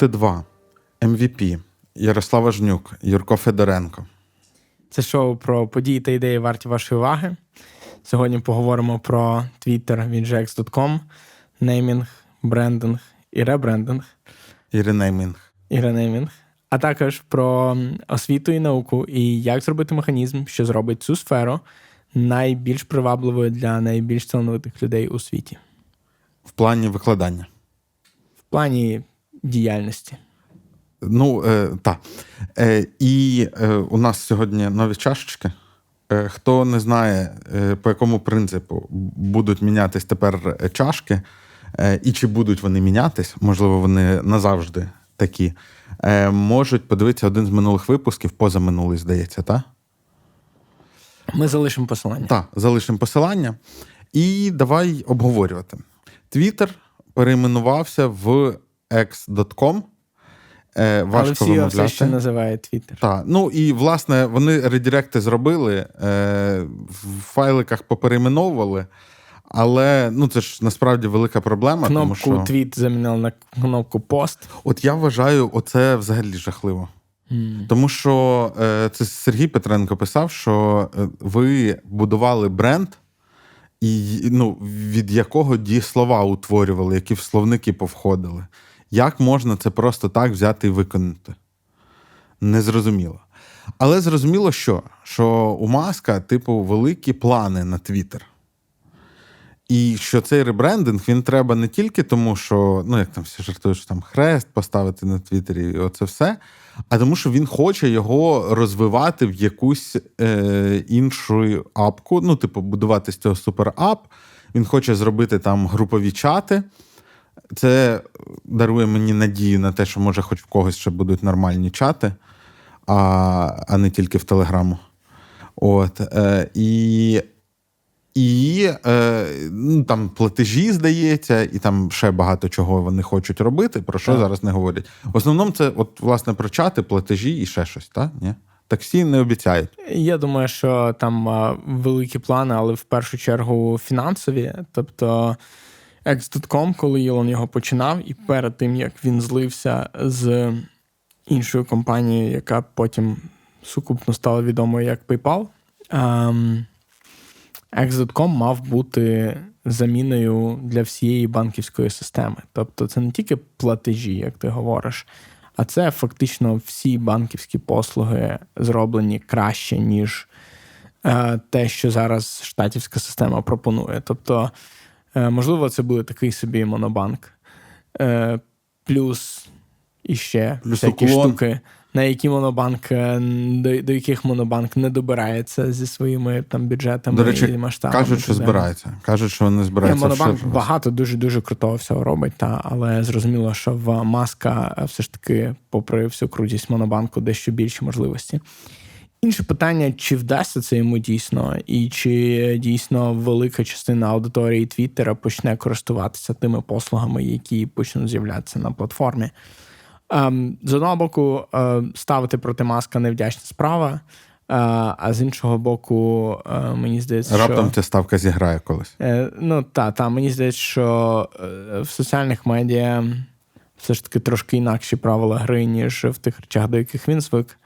Проти 2. MVP. Ярослава Жнюк, Юрко Федоренко. Це шоу про події та ідеї варті вашої уваги. Сьогодні поговоримо про Twitter JX.com, неймінг, брендинг і ребрендинг, І ренеймінг. і ренеймінг, а також про освіту і науку, і як зробити механізм, що зробить цю сферу найбільш привабливою для найбільш талановитих людей у світі В плані викладання. в плані діяльності. Ну, е, так. Е, і е, у нас сьогодні нові чашечки. Е, хто не знає, е, по якому принципу будуть мінятись тепер чашки, е, і чи будуть вони мінятись, можливо, вони назавжди такі, е, можуть подивитися один з минулих випусків, позаминулий, здається, так? Ми залишимо посилання. Так, залишимо посилання. І давай обговорювати. Твіттер перейменувався в x.com. Е, важко Але всі його вимовляти. все ще називають Twitter. Так, ну і власне вони редиректи зробили, е, в файликах поперейменовували, але ну це ж насправді велика проблема. тому Кнопку що твіт замінили на кнопку пост. от я вважаю, оце взагалі жахливо. Тому що е, це Сергій Петренко писав, що е, ви будували бренд, і, ну, від якого дієслова утворювали, які в словники повходили. Як можна це просто так взяти і виконати? Незрозуміло. Але зрозуміло, що? Що у Маска, типу, великі плани на Твіттер. І що цей ребрендинг він треба не тільки тому, що, ну, як там всі жартують, що там хрест поставити на Твіттері, і оце все, а тому, що він хоче його розвивати в якусь е, іншу апку, ну, типу, будувати з цього суперап. Він хоче зробити там групові чати. Це дарує мені надію на те, що може хоч в когось ще будуть нормальні чати, а, а не тільки в Телеграму. От, е, і і е, ну, там платежі, здається, і там ще багато чого вони хочуть робити, про що Так. зараз не говорять. В основному це, от, власне, про чати, платежі і ще щось, так? Ні? Таксі не обіцяють. Я думаю, що там великі плани, але в першу чергу фінансові. Тобто X.com, коли Ілон його починав, і перед тим як він злився з іншою компанією, яка потім сукупно стала відомою як PayPal, ем, X.com мав бути заміною для всієї банківської системи. Тобто, це не тільки платежі, як ти говориш, а це фактично всі банківські послуги зроблені краще, ніж е, те, що зараз штатівська система пропонує. Тобто, можливо, це буде такий собі монобанк. Е, плюс іще Плюс всякі уклон. штуки, на які монобанк, е, до, до яких монобанк не добирається зі своїми там бюджетами До речі, і масштабами. кажуть, що збираються. Кажуть, що вони збираються. монобанк ще- багато дуже дуже крутого всього робить, та але зрозуміло, що в маска е, все ж таки, попри всю крутість монобанку, дещо більші можливості. Інше питання: чи вдасться це йому дійсно, і чи дійсно велика частина аудиторії Твіттера почне користуватися тими послугами, які почнуть з'являтися на платформі. Ем, З одного боку, е, ставити проти маска невдячна справа, е, а з іншого боку, е, мені здається, що... Раптом ця ставка зіграє колись. Е, Ну, та, та, мені здається, що в соціальних медіа все ж таки трошки інакші правила гри, ніж в тих речах, до яких він звик.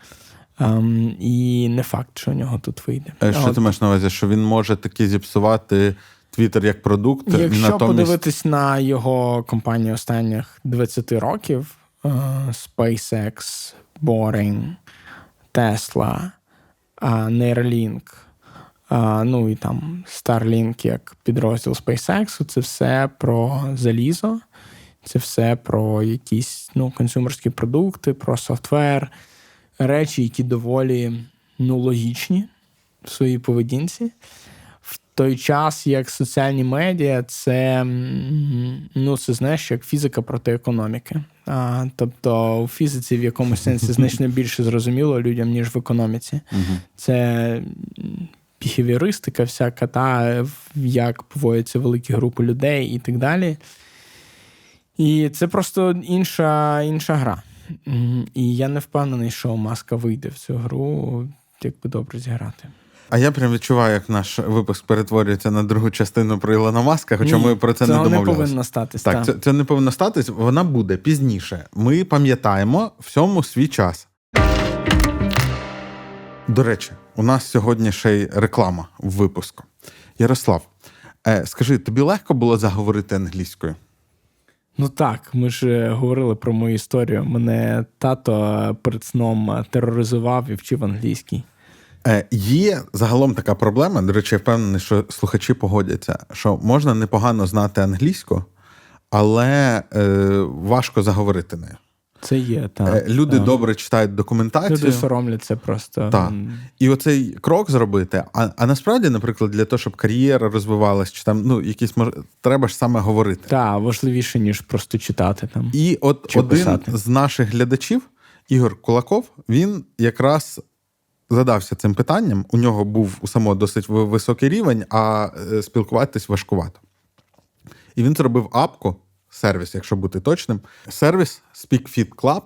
Ем, і не факт, що у нього тут вийде. Е, Що От, ти маєш на увазі? Що він може таки зіпсувати Твіттер як продукт, Якщо натомість подивитись на його компанію останніх 20 років: е, SpaceX, Boring, Tesla, е, Neuralink, е, ну і там Starlink як підрозділ SpaceX, це все про залізо, це все про якісь ну, консюмерські продукти, про софтвер, речі, які доволі ну, логічні в своїй поведінці. В той час, як соціальні медіа, це ну, це знаєш, як фізика проти економіки. А, тобто у фізиці в якомусь сенсі значно більше зрозуміло людям, ніж в економіці. Це біхевіористика, всяка та як поводяться великі групи людей і так далі. І це просто інша, інша гра. І я не впевнений, що маска вийде в цю гру, якби добре зіграти. А я прям відчуваю, як наш випуск перетворюється на другу частину про Ілона Маска, хоча Ні, ми про це не цього не повинно статись. Так, та. це, це не повинно статись, вона буде пізніше. Ми пам'ятаємо всьому свій час. До речі, у нас сьогодні ще й реклама в випуску. Ярослав, е, скажи, тобі легко було заговорити англійською? Ну так, ми ж е, говорили про мою історію. Мене тато е, перед сном е, тероризував і вчив англійський. Є загалом така проблема. До речі, я впевнений, що слухачі погодяться, що можна непогано знати англійську, але е, важко заговорити нею. Це є, так. Е, Люди добре читають документацію. Люди соромляться просто. Так. І оцей крок зробити. А, а насправді, наприклад, для того, щоб кар'єра розвивалась, чи там ну якісь мож... треба ж саме говорити. Та, важливіше, ніж просто читати там. І от Чи один писати. з наших глядачів, Ігор Кулаков, він якраз задався цим питанням. У нього був у самого досить високий рівень, а е, спілкуватись важкувато. І він зробив апку, сервіс, якщо бути точним, сервіс SpeakFit Club,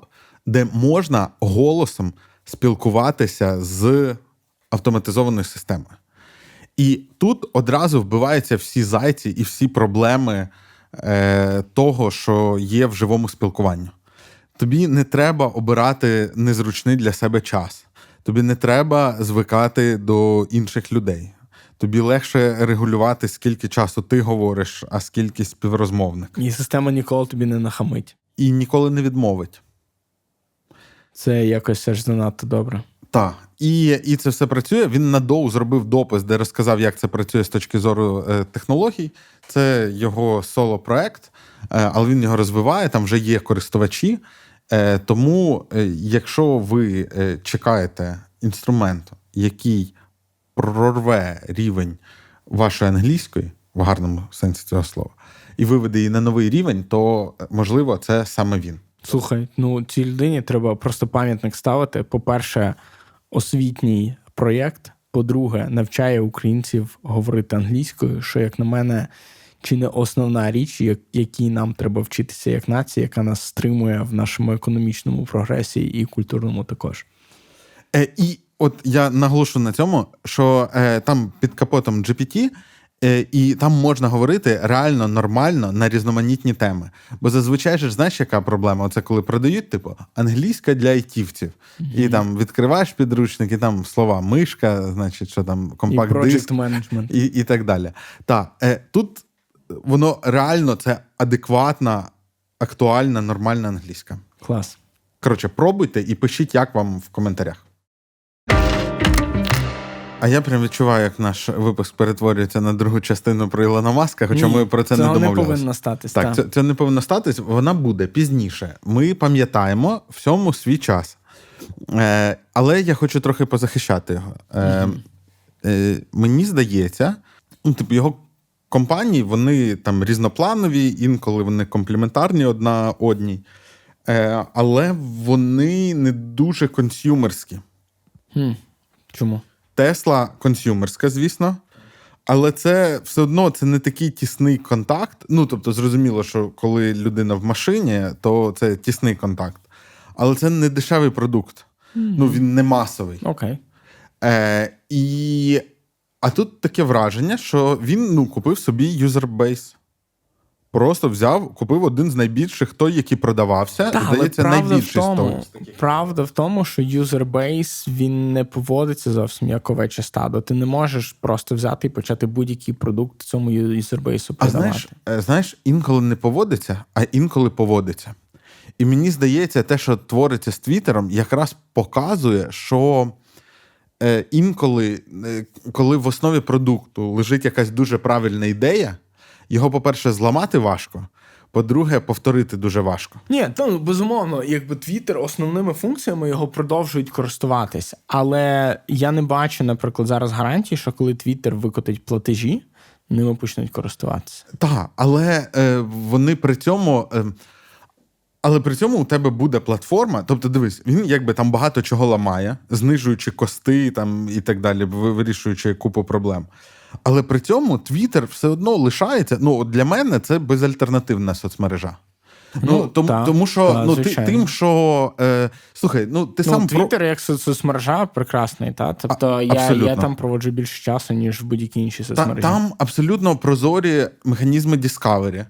де можна голосом спілкуватися з автоматизованою системою. І тут одразу вбиваються всі зайці і всі проблеми е, того, що є в живому спілкуванні. Тобі не треба обирати незручний для себе час. Тобі не треба звикати до інших людей. Тобі легше регулювати, скільки часу ти говориш, а скільки співрозмовник. І система ніколи тобі не нахамить. І ніколи не відмовить. Це якось аж занадто добре. Так, і, і це все працює. Він на доу зробив допис, де розказав, як це працює з точки зору е, технологій. Це його соло-проект, е, але він його розвиває. Там вже є користувачі. Е, тому, е, якщо ви е, чекаєте інструменту, який прорве рівень вашої англійської, в гарному сенсі цього слова, і виведе її на новий рівень, то можливо це саме він. Слухай, ну цій людині треба просто пам'ятник ставити. По-перше, освітній проєкт. По-друге, навчає українців говорити англійською, що, як на мене, чи не основна річ, як- якій нам треба вчитися як нація, яка нас стримує в нашому економічному прогресі і культурному також. Е, і от я наголошу на цьому, що е, там під капотом GPT, е, і там можна говорити реально нормально на різноманітні теми. Бо зазвичай ж знаєш, яка проблема? Оце коли продають, типу, англійська для айтівців. І там відкриваєш підручник, і там слова мишка, значить, що там компакт-диск. project. І, і так далі. Так, е, тут воно реально це адекватна, актуальна, нормальна англійська. Клас. Коротше, пробуйте і пишіть, як вам в коментарях. А я прям відчуваю, як наш випуск перетворюється на другу частину про Ілона Маска, хоча Ні, ми про це не цього не домовлялися. повинно статись. Так, та. це, це не повинно статись, вона буде пізніше. Ми пам'ятаємо всьому свій час. Е, але я хочу трохи позахищати його. Е, е, мені здається, ну, типу, його компанії вони там різнопланові, інколи вони комплементарні одна одній, е, але вони не дуже консюмерські. Хм. Чому? Тесла консюмерська, звісно. Але це все одно це не такий тісний контакт. Ну, тобто, зрозуміло, що коли людина в машині, то це тісний контакт. Але це не дешевий продукт. Ну, він не масовий. Окей. Е, і... А тут таке враження, що він ну, купив собі юзербейс. Просто взяв, купив один з найбільших, той, який продавався, Так, але здається, правда найбільший з тому, того. правда в тому, що юзербейс він не поводиться зовсім як овече стадо. Ти не можеш просто взяти і почати будь-який продукт цьому юзербейсу А знаєш, е, знаєш, інколи не поводиться, а інколи поводиться. І мені здається, те, що твориться з Твіттером, якраз показує, що е, інколи, е, коли в основі продукту лежить якась дуже правильна ідея, його, по-перше, зламати важко, по-друге, повторити дуже важко. Ні, ну безумовно, якби Твіттер основними функціями його продовжують користуватися. Але я не бачу, наприклад, зараз гарантії, що коли Твіттер викотить платежі, ними почнуть користуватися. Так, але е, вони при цьому. Е, але при цьому у тебе буде платформа. Тобто, дивись, він якби там багато чого ламає, знижуючи кости там і так далі, вирішуючи купу проблем. Але при цьому Твіттер все одно лишається. Ну, для мене це безальтернативна соцмережа. Ну, Ну, тому, та, тому що та, ну, ти, тим, що е, слухай, ну ти Ну, сам про- як соцмережа прекрасний, та? Тобто я, абсолютно. я там проводжу більше часу, ніж в будь-якій іншій Та, соцмережі. там абсолютно прозорі механізми Discovery.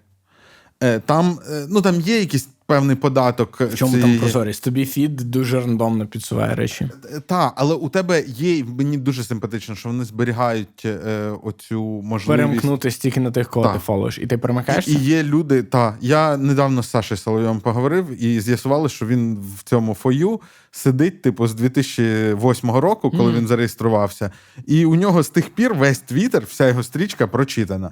Е, Там, е, ну, там є якийсь певний податок. В чому цієї- там прозорість? Тобі фід дуже рандомно підсуває речі. Так, але у тебе є, мені дуже симпатично, що вони зберігають е, оцю можливість. Перемкнути стільки на тих, кого Так. ти фолиш. І ти перемикаєшся? і є люди, та я недавно з Сашею Соловйом поговорив і з'ясували, що він в цьому фою сидить, типу, з 2008 року, коли він зареєструвався, і у нього з тих пір весь твіттер, вся його стрічка прочитана.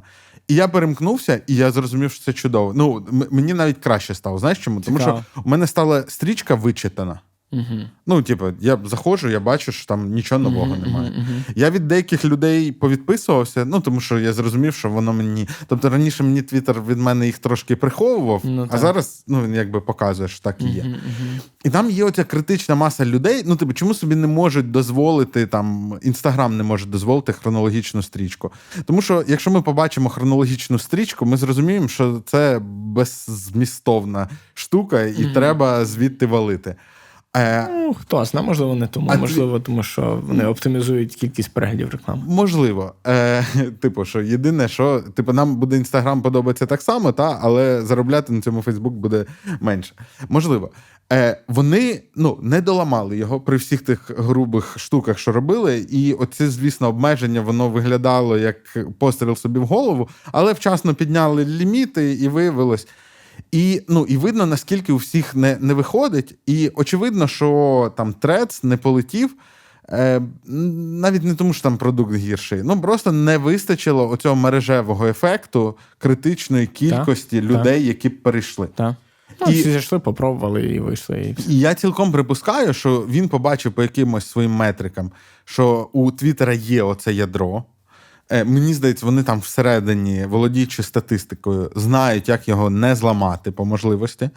І я перемкнувся, і я зрозумів, що це чудово. Ну, м- мені навіть краще стало. Знаєш чому? Тому Цікаво. що у мене стала стрічка вичитана. Угу. Ну, типу, я заходжу, я бачу, що там нічого нового немає. Я від деяких людей повідписувався, ну тому що я зрозумів, що воно мені. Тобто раніше мені Твіттер від мене їх трошки приховував, Ну, а зараз ну, він якби показує, що так і є. І там є оця критична маса людей. Ну, типу, чому собі не можуть дозволити там інстаграм не може дозволити хронологічну стрічку? Тому що якщо ми побачимо хронологічну стрічку, ми зрозуміємо, що це беззмістовна штука, і треба звідти валити. Е, Ну, хто знає, можливо, не тому. А можливо, тому що вони оптимізують кількість переглядів реклами. Можливо. Е, типу, що єдине, що типу, нам буде інстаграм подобається так само, та, але заробляти на цьому Фейсбук буде менше. Можливо. Е, вони ну, не доламали його при всіх тих грубих штуках, що робили. І оце, звісно, обмеження воно виглядало як постріл собі в голову, але вчасно підняли ліміти, і виявилось. І ну і видно, наскільки у всіх не, не виходить. І очевидно, що там трец не полетів. Е, навіть не тому, що там продукт гірший. Ну просто не вистачило оцього мережевого ефекту критичної кількості людей, які б перейшли. Так. Ну, І- всі зайшли, попробували і вийшли. І. І я цілком припускаю, що він побачив по якимось своїм метрикам, що у Твіттера є оце ядро. Е, Мені здається, вони там всередині, володіючи статистикою, знають, як його не зламати по можливості.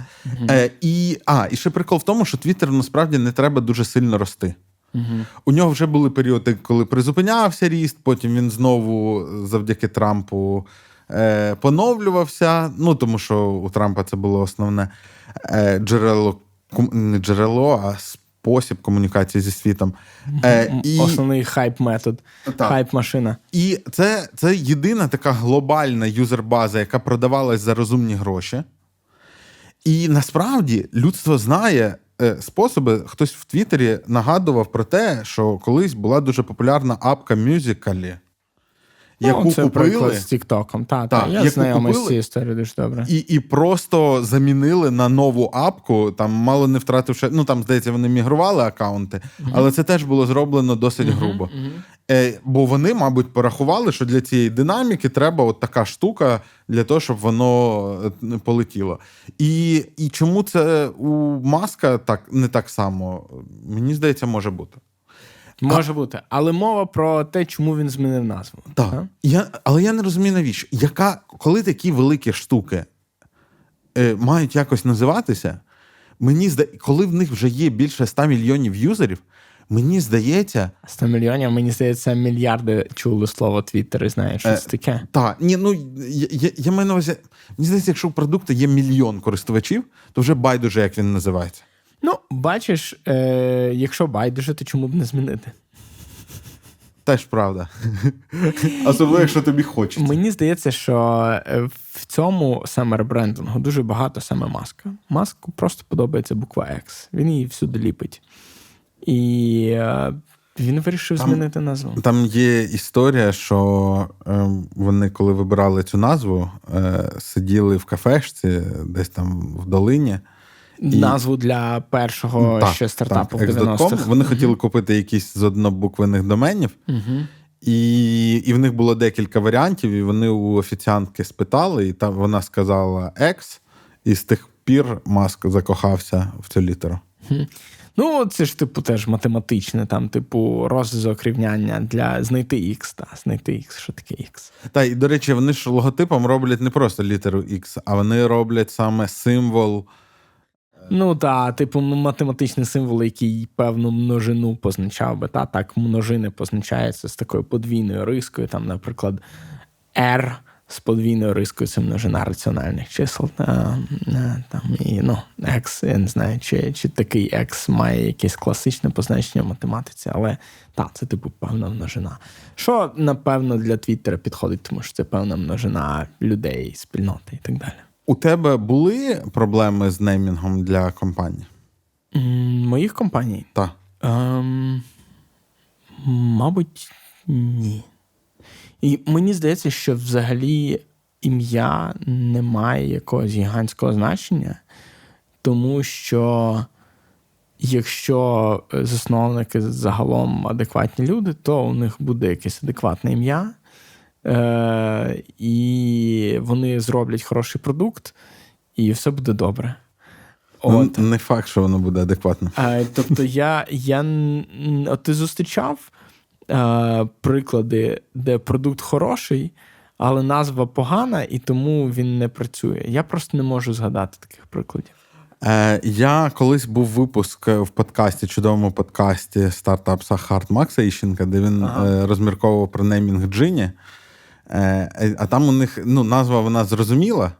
Е, і, а, і ще прикол в тому, що Твіттер насправді не треба дуже сильно рости. У нього вже були періоди, коли призупинявся ріст, потім він знову завдяки Трампу е, поновлювався. Ну, тому що у Трампа це було основне е, джерело, не джерело, а спосіб комунікації зі світом. Е, і, Основний хайп-метод, хайп-машина. і це, це єдина така глобальна юзербаза, яка продавалась за розумні гроші. І насправді людство знає е, способи. Хтось в Твіттері нагадував про те, що колись була дуже популярна апка Musical.ly, яку ну, це купили приклад з Тіктоком. Та, Так, та, я знайомий з цією історією дуже добре. і, і просто замінили на нову апку, там мало не втративши. Ну там, здається, вони мігрували акаунти, але це теж було зроблено досить грубо. Е, бо вони, мабуть, порахували, що для цієї динаміки треба от така штука для того, щоб воно е, полетіло. І, і чому це у маска так не так само? Мені здається, може бути. Може бути. Але мова про те, чому він змінив назву. Так. Та? Я, але я не розумію, навіщо. Яка, коли такі великі штуки е, мають якось називатися, мені зда... коли в них вже є більше 100 мільйонів юзерів, мені здається, 100 мільйонів, мені здається, мільярди чули слово Твіттер і знають, що Е, таке. та, ні, ну я, я, я маю на увазі, мені здається, якщо у продукту є мільйон користувачів, то вже байдуже, як він називається. Ну, бачиш, е, якщо байдуже, то чому б не змінити? Теж правда. Особливо, якщо тобі хочеться. Мені здається, що е, в цьому саме ребрендингу дуже багато саме маска. Маску просто подобається буква X. Він її всюди ліпить. І е, він вирішив Там- змінити назву. Там є історія, що е, вони, коли вибирали цю назву, е, сиділи в кафешці, десь там в долині. Назву для першого ще стартапу в так, X.com. 90-х. Вони хотіли купити якісь з однобуквених доменів, Угу. і, і в них було декілька варіантів, і вони у офіціантки спитали, і там вона сказала X, і з тих пір Маск закохався в цю літеру. Ну, це ж, типу, теж математичне, там, типу, розв'язок рівняння для знайти X, та, знайти X, що таке X. Та і до речі, вони ж логотипом роблять не просто літеру X, а вони роблять саме символ. Ну та, типу, м- математичний символ, який певну множину позначав би. Та так множини позначаються з такою подвійною рискою. Там, наприклад, R з подвійною рискою це множина раціональних чисел. Та, там, і, ну, X, я не знаю, чи чи такий X має якесь класичне позначення в математиці, але так, це типу певна множина. Що, напевно, для Твіттера підходить, тому що це певна множина людей, спільноти і так далі. У тебе були проблеми з неймінгом для компаній? Моїх компаній? Так. Ем, Мабуть, ні. І мені здається, що взагалі ім'я не має якогось гігантського значення, тому що якщо засновники загалом адекватні люди, то у них буде якесь адекватне ім'я, е- і вони зроблять хороший продукт, і все буде добре. Ну, От. Не факт, що воно буде адекватно. А, Тобто, я я от ти зустрічав а, приклади, де продукт хороший, але назва погана, і тому він не працює. Я просто не можу згадати таких прикладів. Е, Я колись був випуск в подкасті, чудовому подкасті Startups Are Hard Макса Іщенка, де він ага. е, розмірковував про неймінг Djinni. Е, А там у них ну, назва вона зрозуміла.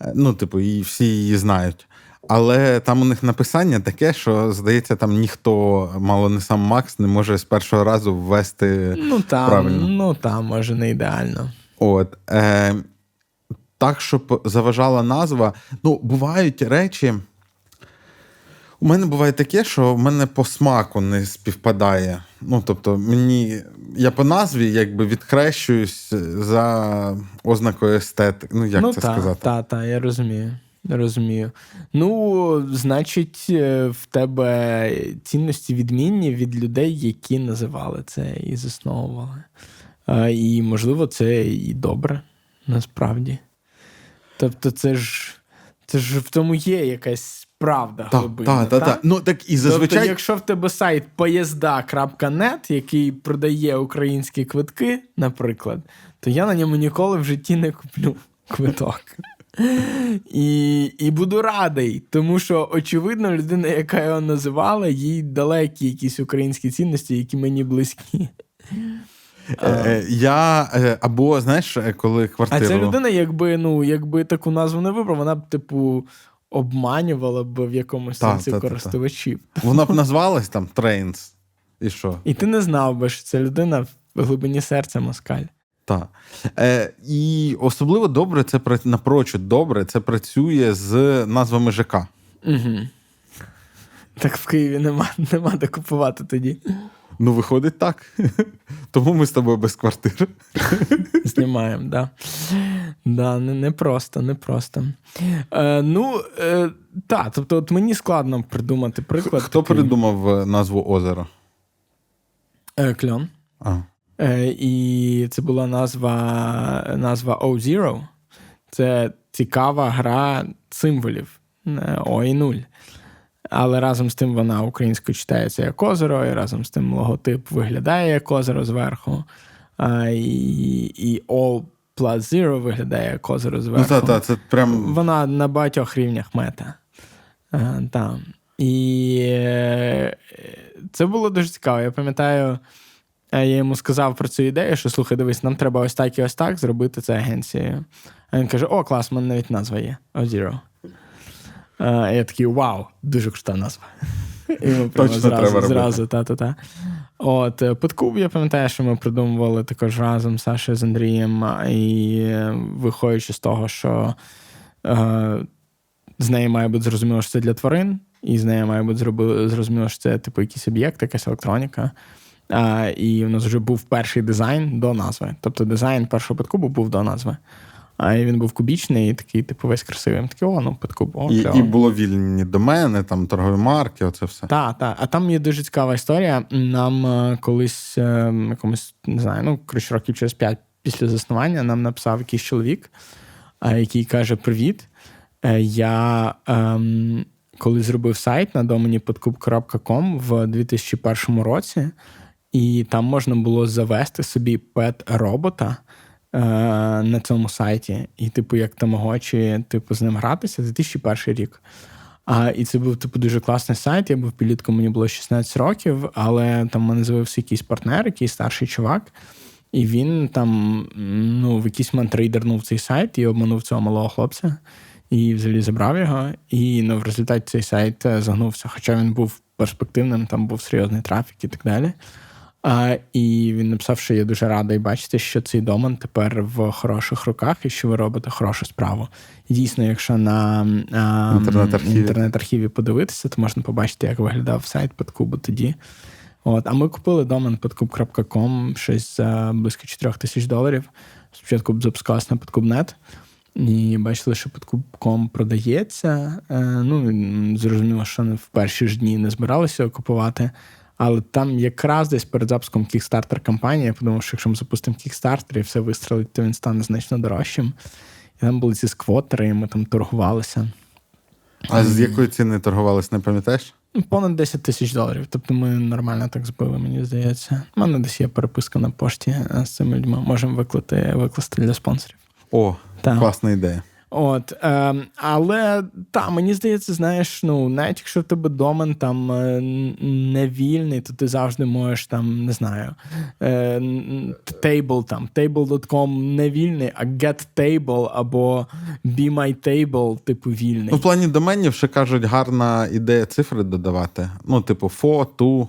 Е, ну, типу, і всі її знають. Але там у них написання таке, що здається, там ніхто, мало не сам Макс, не може з першого разу ввести ну, там, правильно. Ну там, може, не ідеально. От. Е, Так, щоб заважала назва. Ну, бувають речі. У мене буває таке, що в мене по смаку не співпадає. Ну, тобто, мені я по назві якби відхрещуюсь за ознакою естетики. Ну, як ну, це та, сказати? Так, так, я розумію. Розумію. Ну, значить, е, в тебе цінності відмінні від людей, які називали це і засновували. І, можливо, це і добре насправді. Тобто, це ж це ж в тому є якась правда глибина. Так, так, так. Ну, так і зазвичай... Тобто, якщо в тебе сайт поїзда.нет, який продає українські квитки, наприклад, то я на ньому ніколи в житті не куплю квиток. І і буду радий, тому що, очевидно, людина, яка його називала, їй далекі якісь українські цінності, які мені близькі. Е, е, я е, або знаєш, коли квартиру... А ця людина, якби ну, якби таку назву не вибрав, вона б, типу, обманювала б в якомусь та, сенсі та, користувачів. Та, вона б назвалась там Трейнс. І що? І ти не знав би, що ця людина в глибині серця москаль. Так. Е, І особливо добре це напрочуд добре це працює з назвами ЖК. Угу. Так в Києві нема нема де купувати тоді. Ну, виходить так. Тому ми з тобою без квартири. Знімаємо, да. Да, не, не просто, не просто. Е, Ну, е, так, тобто, от мені складно придумати приклад. Хто такий. придумав е, назву озера? Е, Кльон. А. Е, І це була назва назва O-Zero. Це цікава гра символів О і 0. Але разом з тим вона українською читається як озеро, і разом з тим логотип виглядає як озеро зверху. А, І і All plus Zero виглядає як озеро зверху. Ну, та, та, це прям... Вона на багатьох рівнях мета. А, та. І е, це було дуже цікаво. Я пам'ятаю, я йому сказав про цю ідею, що слухай, дивись, нам треба ось так і ось так зробити це агенцією. А він каже: О, клас, в мене навіть назва є. O-Zero. Я такий вау, дуже крута назва. І ми Точно зразу, треба зразу, та-та-та. От, е, Подкуб, я пам'ятаю, що ми придумували також разом з з Андрієм, і е, виходячи з того, що е, з нею має бути зрозуміло, що це для тварин, і з нею має бути зрозуміло, що це типу якийсь об'єкт, якась електроніка. А, І у нас вже був перший дизайн до назви. Тобто дизайн першого подкубу був до назви. А він був кубічний, і такий, типу, весь красивий. Ми такі, о, ну, подкуб. О, і, і було вільні домени, там торгові марки, оце все. Так, так. А там є дуже цікава історія. Нам е, колись е, якомусь, не знаю, ну, коротше, років через п'ять після заснування нам написав якийсь чоловік, е, який каже: Привіт. Я ем, коли зробив сайт на домені подкуп.com в 2001 році, і там можна було завести собі пет-робота. Е, на цьому сайті, і, типу, як тамагочі, типу, з ним гратися 2001 рік. А, І це був типу дуже класний сайт. Я був підлітком, мені було 16 років, але там мене з'явився якийсь партнер, якийсь старший чувак. І він там ну, в якийсь момент рейдернув цей сайт і обманув цього малого хлопця, і взагалі забрав його. І ну, в результаті цей сайт е, загнувся, хоча він був перспективним, там був серйозний трафік і так далі. А, І він написав, що я дуже радий бачити, що цей домен тепер в хороших руках і що ви робите хорошу справу. І дійсно, якщо на а, Інтернет-архіві. інтернет-архіві подивитися, то можна побачити, як виглядав сайт Подкубу тоді. От, а ми купили домен подкуб.com щось за близько 4 тисяч доларів. Спочатку запускалось на подкуб.net. І бачили, що подкуб.com продається. Е, ну, зрозуміло, що в перші ж дні не збиралися купувати. Але там якраз десь перед запуском Kickstarter кампанії, я подумав, що якщо ми запустимо Kickstarter і все вистрелить, то він стане значно дорожчим. І там були ці сквотери, і ми там торгувалися. А з якої ціни торгувались, не пам'ятаєш? Понад 10 тисяч доларів. Тобто ми нормально так збили, мені здається. У мене десь є переписка на пошті е, з цими людьми. Можемо виклати, викласти для спонсорів. О, Так. класна ідея. От, е, але та, мені здається, знаєш, ну, навіть якщо в тебе домен там е, не вільний, то ти завжди можеш там, не знаю, е, table там, table.com не вільний, а get-table або be my table, типу, вільний. Ну, в плані доменів ще кажуть, гарна ідея цифри додавати. Ну, типу, фо, ту,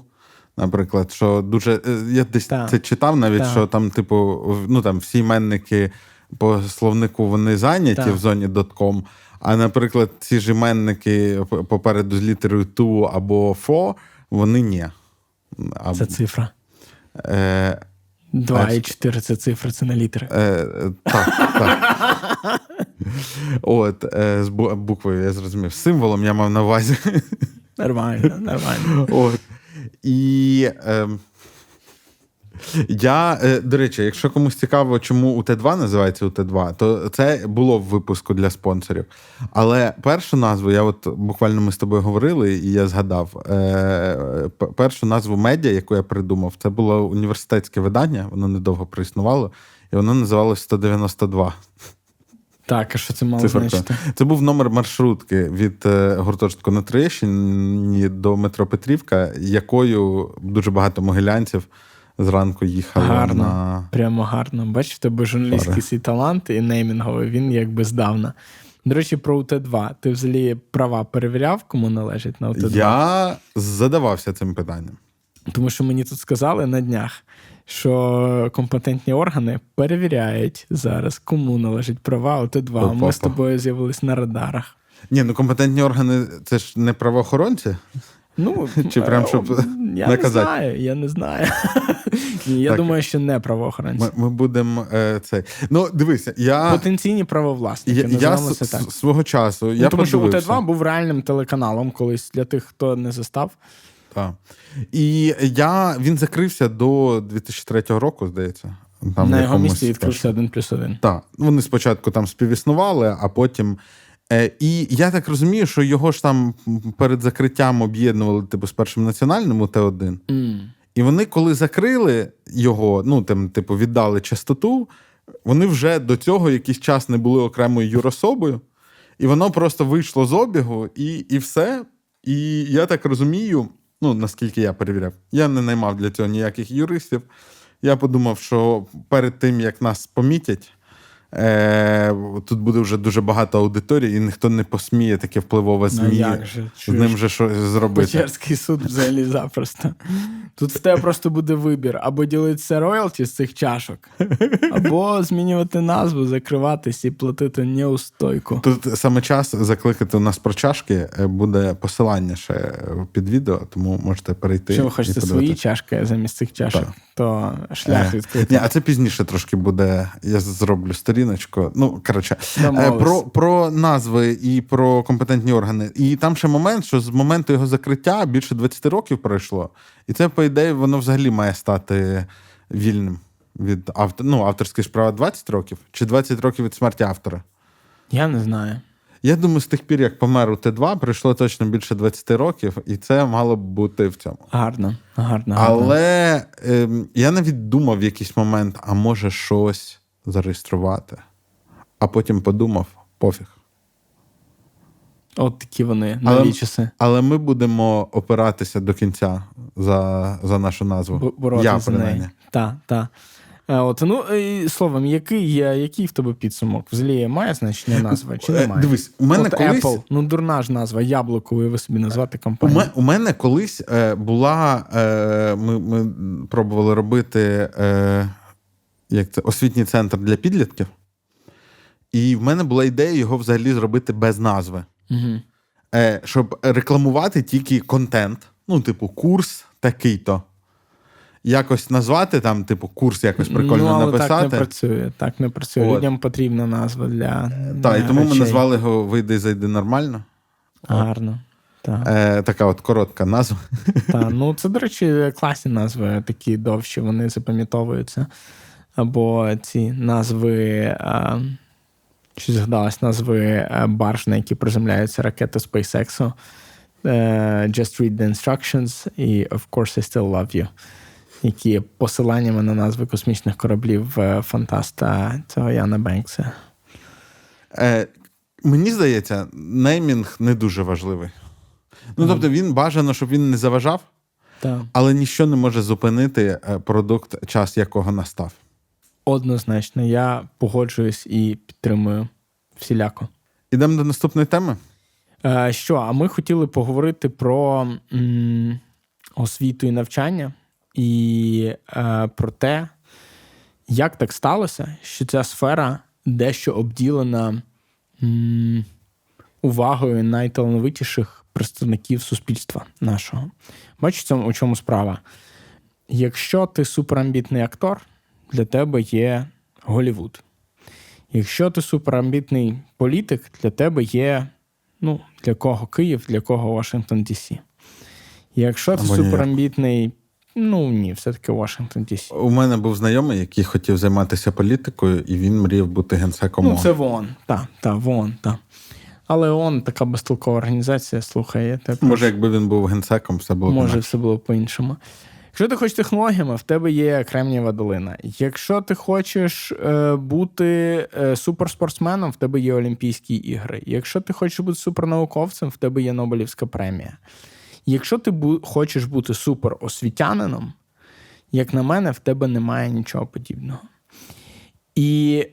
наприклад, що дуже. е, Я десь Так. це читав навіть, Так. що там, типу, ну там всі іменники по словнику вони зайняті Так. в зоні .com, а, наприклад, ці ж іменники попереду з літерою ту або фо, вони ні. А, Це цифра. е, 2 і 4 це цифри, це не літери. Е, так, так. От, е, з буквою я зрозумів. Символом я мав на увазі. Нормально, нормально. От. І е, я, е, до речі, якщо комусь цікаво, чому УТ2 називається УТ2, то це було в випуску для спонсорів. Але першу назву, я от буквально ми з тобою говорили, і я згадав. Е, першу назву медіа, яку я придумав, це було університетське видання, воно недовго проіснувало, і воно називалось 192. Так, а що це мало Циферка. значити? Це був номер маршрутки від е, гуртожитку на Троєщині до метро Петрівка, якою дуже багато могилянців зранку їхали Гарно. на. Прямо гарно. Бачиш, в тебе журналістський свій талант і неймінговий, він якби здавна. До речі, про УТ2. Ти взагалі права перевіряв, кому належить на УТ2? Я задавався цим питанням. Тому що мені тут сказали на днях, що компетентні органи перевіряють зараз, кому належать права УТ2. Опа-па. Ми з тобою з'явились на радарах. Ні, ну компетентні органи це ж не правоохоронці. Ну, Чи прям, щоб я наказати? не знаю, я не знаю. Я Так. думаю, що не правоохоронці. Ми, ми будемо е, цей. Ну, дивися, я, Потенційні правовласники, я, я с- так. свого часу. Ну, я тому що подивився. УТ2 був реальним телеканалом колись для тих, хто не застав. Так. І я, він закрився до 2003 року, здається. Там На його місці відкрився один плюс один. Так, вони спочатку там співіснували, а потім. Е, і я так розумію, що його ж там перед закриттям об'єднували типу з першим національним Т1. І вони, коли закрили його, ну там, типу, віддали частоту, вони вже до цього якийсь час не були окремою юрособою, і воно просто вийшло з обігу, і, і все. І я так розумію, ну наскільки я перевіряв, я не наймав для цього ніяких юристів. Я подумав, що перед тим як нас помітять, е, тут буде вже дуже багато аудиторій, і ніхто не посміє таке впливове Ну як же? з ним же щось зробити. Печерський суд взагалі запросто. Тут в тебе просто буде вибір: або ділитися роялті з цих чашок, або змінювати назву, закриватись і платити неустойку. Тут саме час закликати у нас про чашки. е, Буде посилання ще під відео, тому можете перейти. Якщо ви хочете свої чашки замість цих чашок, Так. то шлях Е, відкритий. Ні, а це пізніше трошки буде. Я зроблю сторіночку. Ну, коротше, е, про, про назви і про компетентні органи. І там ще момент, що з моменту його закриття більше 20 років пройшло. І це, по ідеї, воно взагалі має стати вільним від автор... ну, авторські ж права 20 років чи 20 років від смерті автора. Я не знаю. Я думаю, з тих пір, як помер у Т2, пройшло точно більше 20 років, і це мало б бути в цьому. Гарно, гарно. гарно. Але ем, я навіть думав в якийсь момент, а може щось зареєструвати. А потім подумав: пофіг. От такі вони Але- нові часи. Але ми будемо опиратися до кінця за, за нашу назву. Бо- боротися я за неї. Так, так. Е, От, ну, і, словом, який, який в тебе підсумок? Взагалі має значення назва чи Е, немає? Дивись, у мене От колись Apple, ну дурна ж назва, яблуко, ви собі назвати компанію. у мене колись е, була. Е, ми, ми пробували робити е, як це, освітній центр для підлітків. І в мене була ідея його взагалі зробити без назви. Угу. Е, щоб рекламувати тільки контент. Ну, типу, курс такий-то. Якось назвати там, типу, курс якось прикольно ну, але написати. Так не працює. Так не працює. От. Людям потрібна назва для. Так, і тому ми назвали його Вийди і зайди нормально. Гарно. Так. Е, така от коротка назва. Та, ну це, до речі, класні назви, такі довші, вони запам'ятовуються. Або ці назви, а, що згадалось, назви барж, на які приземляються ракети SpaceX. Е, Just read the instructions і Of course I still love you. Які є посиланнями на назви космічних кораблів е, фантаста цього Яна Бенкса. Е, мені здається, неймінг не дуже важливий. Ну, тобто, він бажано, щоб він не заважав, Так. але ніщо не може зупинити е, продукт, час якого настав. Однозначно, я погоджуюсь і підтримую всіляко. Ідемо до наступної теми. Е, Що, а ми хотіли поговорити про м, освіту і навчання, і е, про те, як так сталося, що ця сфера дещо обділена м, увагою найталановитіших представників суспільства нашого. Цьому- у чому справа? Якщо ти суперамбітний актор, для тебе є Голівуд. Якщо ти суперамбітний політик, для тебе є ну, для кого Київ, для кого Вашингтон Дісі. Якщо ти Або суперамбітний, ну ні, все-таки Вашингтон Дісі. У мене був знайомий, який хотів займатися політикою, і він мріяв бути генсеком. Ну, це ВОН, так, так, ВОН, так. Але ООН така безтолкова організація, тебе Може, якби він був генсеком, все було Може, все було по-іншому. Якщо ти хочеш технологіями, в тебе є Кремнієва долина. Якщо ти хочеш е, бути е, суперспортсменом, в тебе є Олімпійські ігри. Якщо ти хочеш бути супернауковцем, в тебе є Нобелівська премія. Якщо ти бу- хочеш бути суперосвітянином, як на мене, в тебе немає нічого подібного. І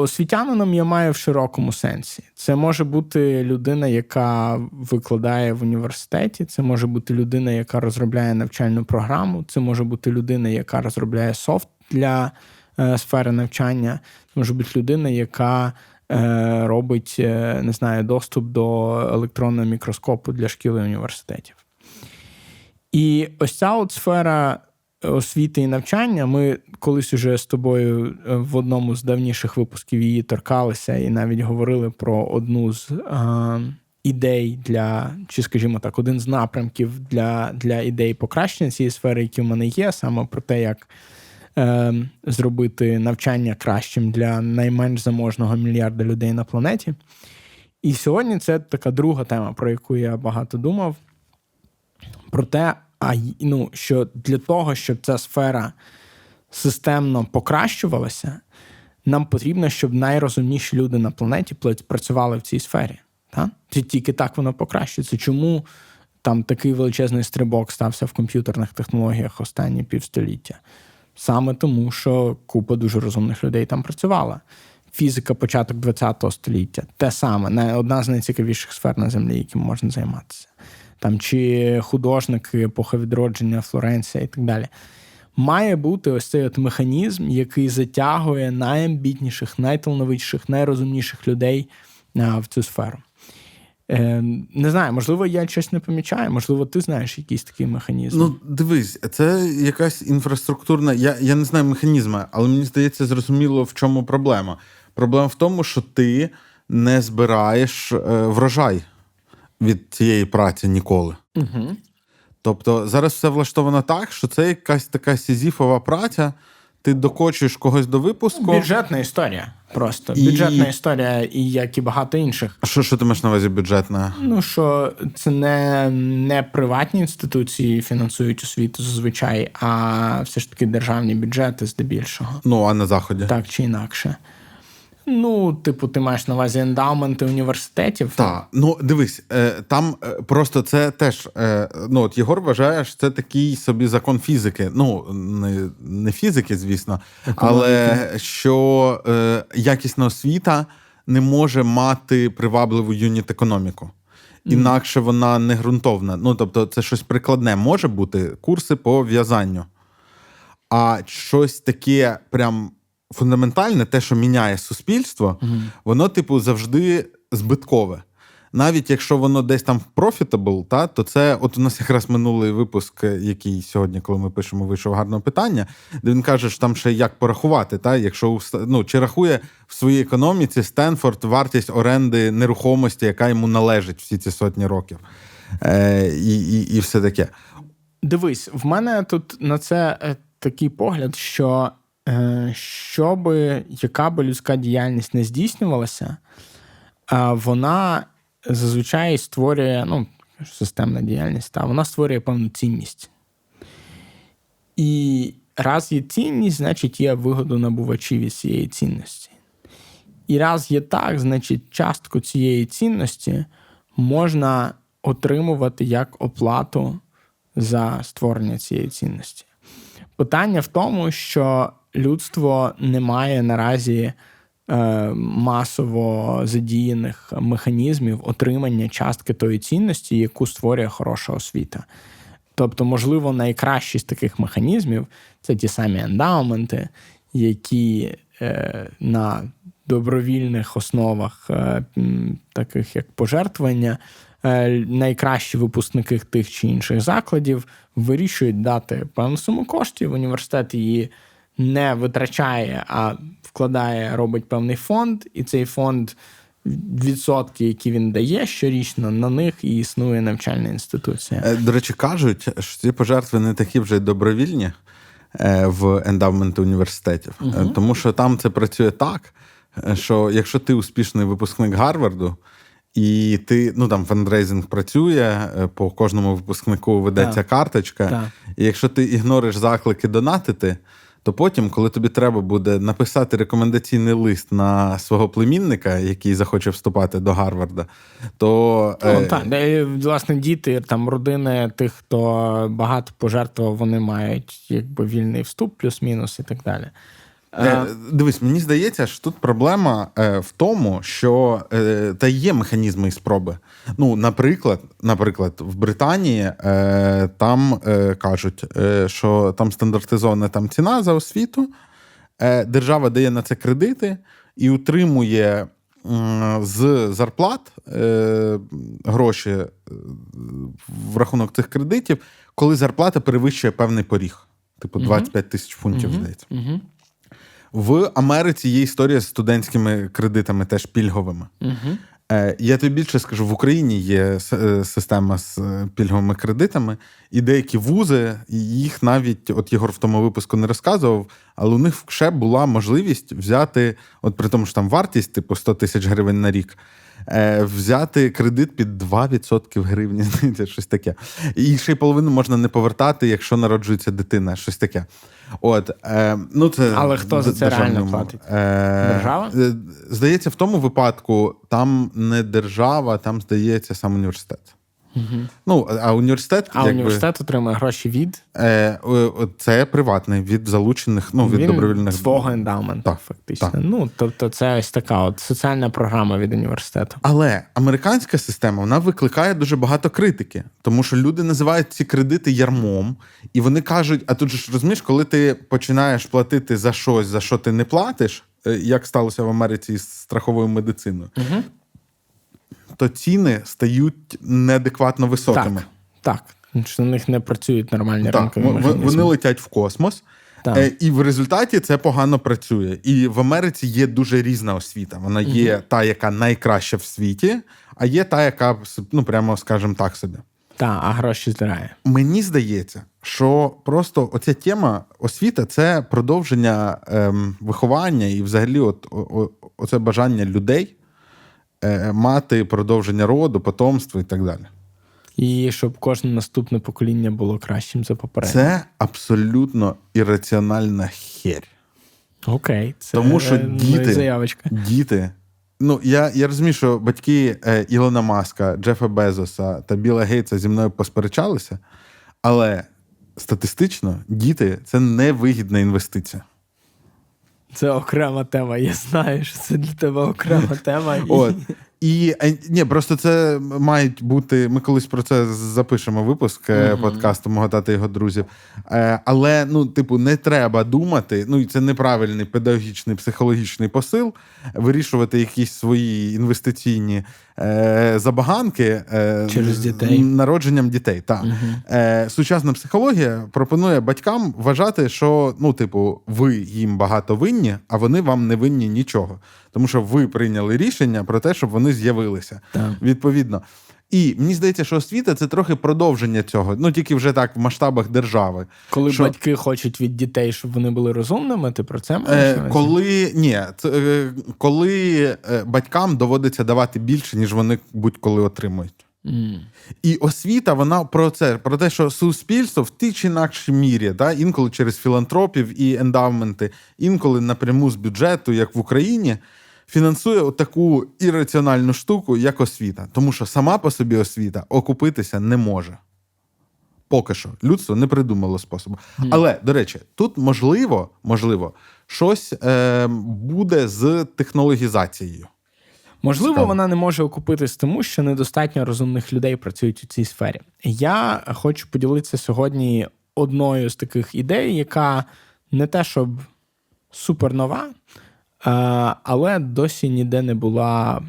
освітянином я маю в широкому сенсі. Це може бути людина, яка викладає в університеті, це може бути людина, яка розробляє навчальну програму, це може бути людина, яка розробляє софт для е, сфери навчання, це може бути людина, яка е, робить е, не знаю, доступ до електронного мікроскопу для шкіл і університетів. І ось ця от сфера освіти і навчання. Ми колись уже з тобою е, в одному з давніших випусків її торкалися і навіть говорили про одну з е, ідей для, чи, скажімо так, один з напрямків для, для ідей покращення цієї сфери, які в мене є, саме про те, як е, зробити навчання кращим для найменш заможного мільярда людей на планеті. І сьогодні це така друга тема, про яку я багато думав. Про те, а ну, що для того, щоб ця сфера системно покращувалася, нам потрібно, щоб найрозумніші люди на планеті працювали в цій сфері. Та? Тільки так воно покращиться. Чому там такий величезний стрибок стався в комп'ютерних технологіях останні півстоліття? Саме тому, що купа дуже розумних людей там працювала. Фізика початок ХХ століття те саме, одна з найцікавіших сфер на землі, яким можна займатися. Там чи художники, епоха відродження, Флоренція і так далі. Має бути ось цей от механізм, який затягує найамбітніших, найталановитіших, найрозумніших людей в цю сферу. Е, не знаю, можливо, я щось не помічаю, можливо, ти знаєш якийсь такий механізм. Ну, дивись, це якась інфраструктурна. Я, я не знаю механізми, але мені здається, зрозуміло, в чому проблема. Проблема в тому, що ти не збираєш е, врожай від цієї праці ніколи. Угу. Тобто зараз все влаштовано так, що це якась така сізіфова праця. Ти докочуєш когось до випуску. Бюджетна історія. Просто І- бюджетна історія, і як і багато інших. Що, що ти маєш на увазі бюджетна? Ну що це не, не приватні інституції фінансують освіту зазвичай, а все ж таки державні бюджети здебільшого. Ну, а на заході. Так чи інакше. Ну, типу, ти маєш на увазі ендаументи університетів? Так, ну дивись, е, там е, просто це теж. е, Ну, от Єгор вважає, що це такий собі закон фізики. Ну, не, не фізики, звісно, але що е, якісна освіта не може мати привабливу юніт економіку. Інакше вона не ґрунтовна. Ну, тобто, це щось прикладне може бути курси по в'язанню. А щось таке прям фундаментальне, те, що міняє суспільство, воно, типу, завжди збиткове. Навіть якщо воно десь там profitable, та, то це от у нас якраз минулий випуск, який сьогодні, коли ми пишемо, вийшов гарне питання, де він каже, що там ще як порахувати, та, якщо ну, чи рахує в своїй економіці Стенфорд вартість оренди нерухомості, яка йому належить всі ці сотні років. Е, і, і, і все таке. Дивись, в мене тут на це е, такий погляд, що е, щоби яка би людська діяльність не здійснювалася, вона зазвичай створює ну, системна діяльність, та, вона створює певну цінність. І раз є цінність, значить є вигодонабувачі від цієї цінності. І раз є так, значить частку цієї цінності можна отримувати як оплату за створення цієї цінності. Питання в тому, що людство не має наразі е, масово задіяних механізмів отримання частки тої цінності, яку створює хороша освіта. Тобто, можливо, найкращий з таких механізмів це ті самі ендаументи, які е, на добровільних основах, е, таких як пожертвування, е, найкращі випускники тих чи інших закладів вирішують дати певну суму коштів. Університет її не витрачає, а вкладає, робить певний фонд, і цей фонд. Відсотки, які він дає щорічно, на них і існує навчальна інституція. Е, До речі, кажуть, що ці пожертви не такі вже й добровільні е, в ендавменти університетів, Е, тому що там це працює так, що якщо ти успішний випускник Гарварду, і ти ну там фандрейзинг працює, по кожному випускнику ведеться Так. карточка. Так. І якщо ти ігнориш заклики донатити, то потім, коли тобі треба буде написати рекомендаційний лист на свого племінника, який захоче вступати до Гарварда, то Ну, е, так, власне, діти, там родини тих, хто багато пожертвував, вони мають якби вільний вступ, плюс-мінус і так далі. Е, Дивись, мені здається, що тут проблема е, в тому, що е, та є механізми і спроби. Ну, наприклад, наприклад, в Британії е, там е, кажуть, е, що там стандартизована там ціна за освіту, е, держава дає на це кредити і утримує з зарплат е, гроші е, в рахунок цих кредитів, коли зарплата перевищує певний поріг, типу 25 тисяч фунтів, здається. В Америці є історія з студентськими кредитами, теж пільговими. Угу. Я тобі більше скажу, в Україні є е, система з е, пільговими кредитами, і деякі вузи, їх навіть, от Єгор в тому випуску не розказував, але у них ще була можливість взяти, от при тому, що там вартість, типу 100 тисяч гривень на рік. Е, Взяти кредит під 2% гривні, знаєте, щось таке. І ще й половину можна не повертати, якщо народжується дитина, щось таке. От, е, ну це Але хто за це реально платить? Е, Держава? е, Здається, в тому випадку там не держава, там здається сам університет. Ну, а університет, А якби, університет отримує гроші від е, це приватний від залучених, ну, від він добровільних свого ендаменту, Так, фактично. так. Ну, тобто, це ось така от соціальна програма від університету. Але американська система вона викликає дуже багато критики, тому що люди називають ці кредити ярмом, і вони кажуть: а тут ж розумієш, коли ти починаєш платити за щось, за що ти не платиш, е, як сталося в Америці з страховою медициною, Угу. То ціни стають неадекватно високими. Так, так. Що на них не працюють нормальні Так, в- механізми. вони летять в космос, Так. е, і в результаті це погано працює. І в Америці є дуже різна освіта. Вона є та, яка найкраща в світі, а є та, яка ну прямо скажімо так собі. Так, а гроші здирає. Мені здається, що просто оця тема освіта це продовження ем, виховання і взагалі, от, о, о- оце бажання людей мати продовження роду, потомство і так далі. І щоб кожне наступне покоління було кращим за попереднє. Це абсолютно ірраціональна херь. Окей, це Тому що діти- заявочка. Діти. Ну, я, я розумію, що батьки е, Ілона Маска, Джефа Безоса та Біла Гейтса зі мною посперечалися, але статистично діти це невигідна інвестиція. Це окрема тема. Я знаю, що це для тебе окрема тема. От. І е, ні, просто це мають бути. Ми колись про це запишемо випуск mm подкасту мого тата і його друзів. Е, Але ну, типу, не треба думати. Ну і це неправильний педагогічний психологічний посил. Вирішувати якісь свої інвестиційні е, забаганки е, Через дітей. народженням дітей. Так. Е, Сучасна психологія пропонує батькам вважати, що ну, типу, ви їм багато винні, а вони вам не винні нічого. Тому що ви прийняли рішення про те, щоб вони з'явилися. Відповідно. І мені здається, що освіта це трохи продовження цього, ну тільки вже так в масштабах держави. Коли Що- батьки хочуть від дітей, щоб вони були розумними, ти про це маєш? Е, коли ні, це, е, коли е, батькам доводиться давати більше, ніж вони будь-коли отримують. М. І освіта, вона про це, про те, що суспільство в тій чи інакшій мірі, да, інколи через філантропів і ендавменти, інколи напряму з бюджету, як в Україні, фінансує таку ірраціональну штуку, як освіта. Тому що сама по собі освіта окупитися не може. Поки що людство не придумало способу. Але, до речі, тут можливо, можливо, щось е, буде з технологізацією. Можливо, Цікаво. вона не може окупитись тому, що недостатньо розумних людей працюють у цій сфері. Я хочу поділитися сьогодні одною з таких ідей, яка не те, щоб супернова, але досі ніде не була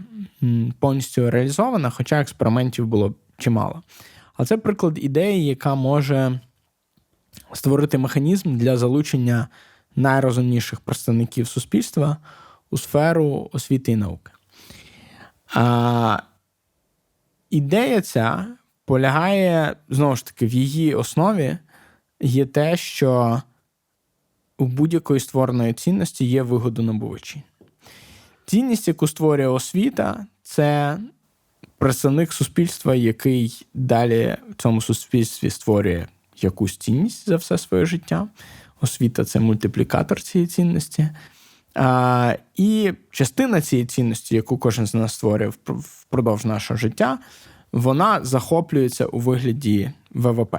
повністю реалізована, хоча експериментів було чимало. А це приклад ідеї, яка може створити механізм для залучення найрозумніших представників суспільства у сферу освіти і науки. А, ідея ця полягає знову ж таки в її основі є те, що у будь-якої створеної цінності є вигодонабувачі. Цінність, яку створює освіта, це представник суспільства, який далі в цьому суспільстві створює якусь цінність за все своє життя. Освіта це мультиплікатор цієї цінності. А, і частина цієї цінності, яку кожен з нас створює впродовж нашого життя, вона захоплюється у вигляді ВВП.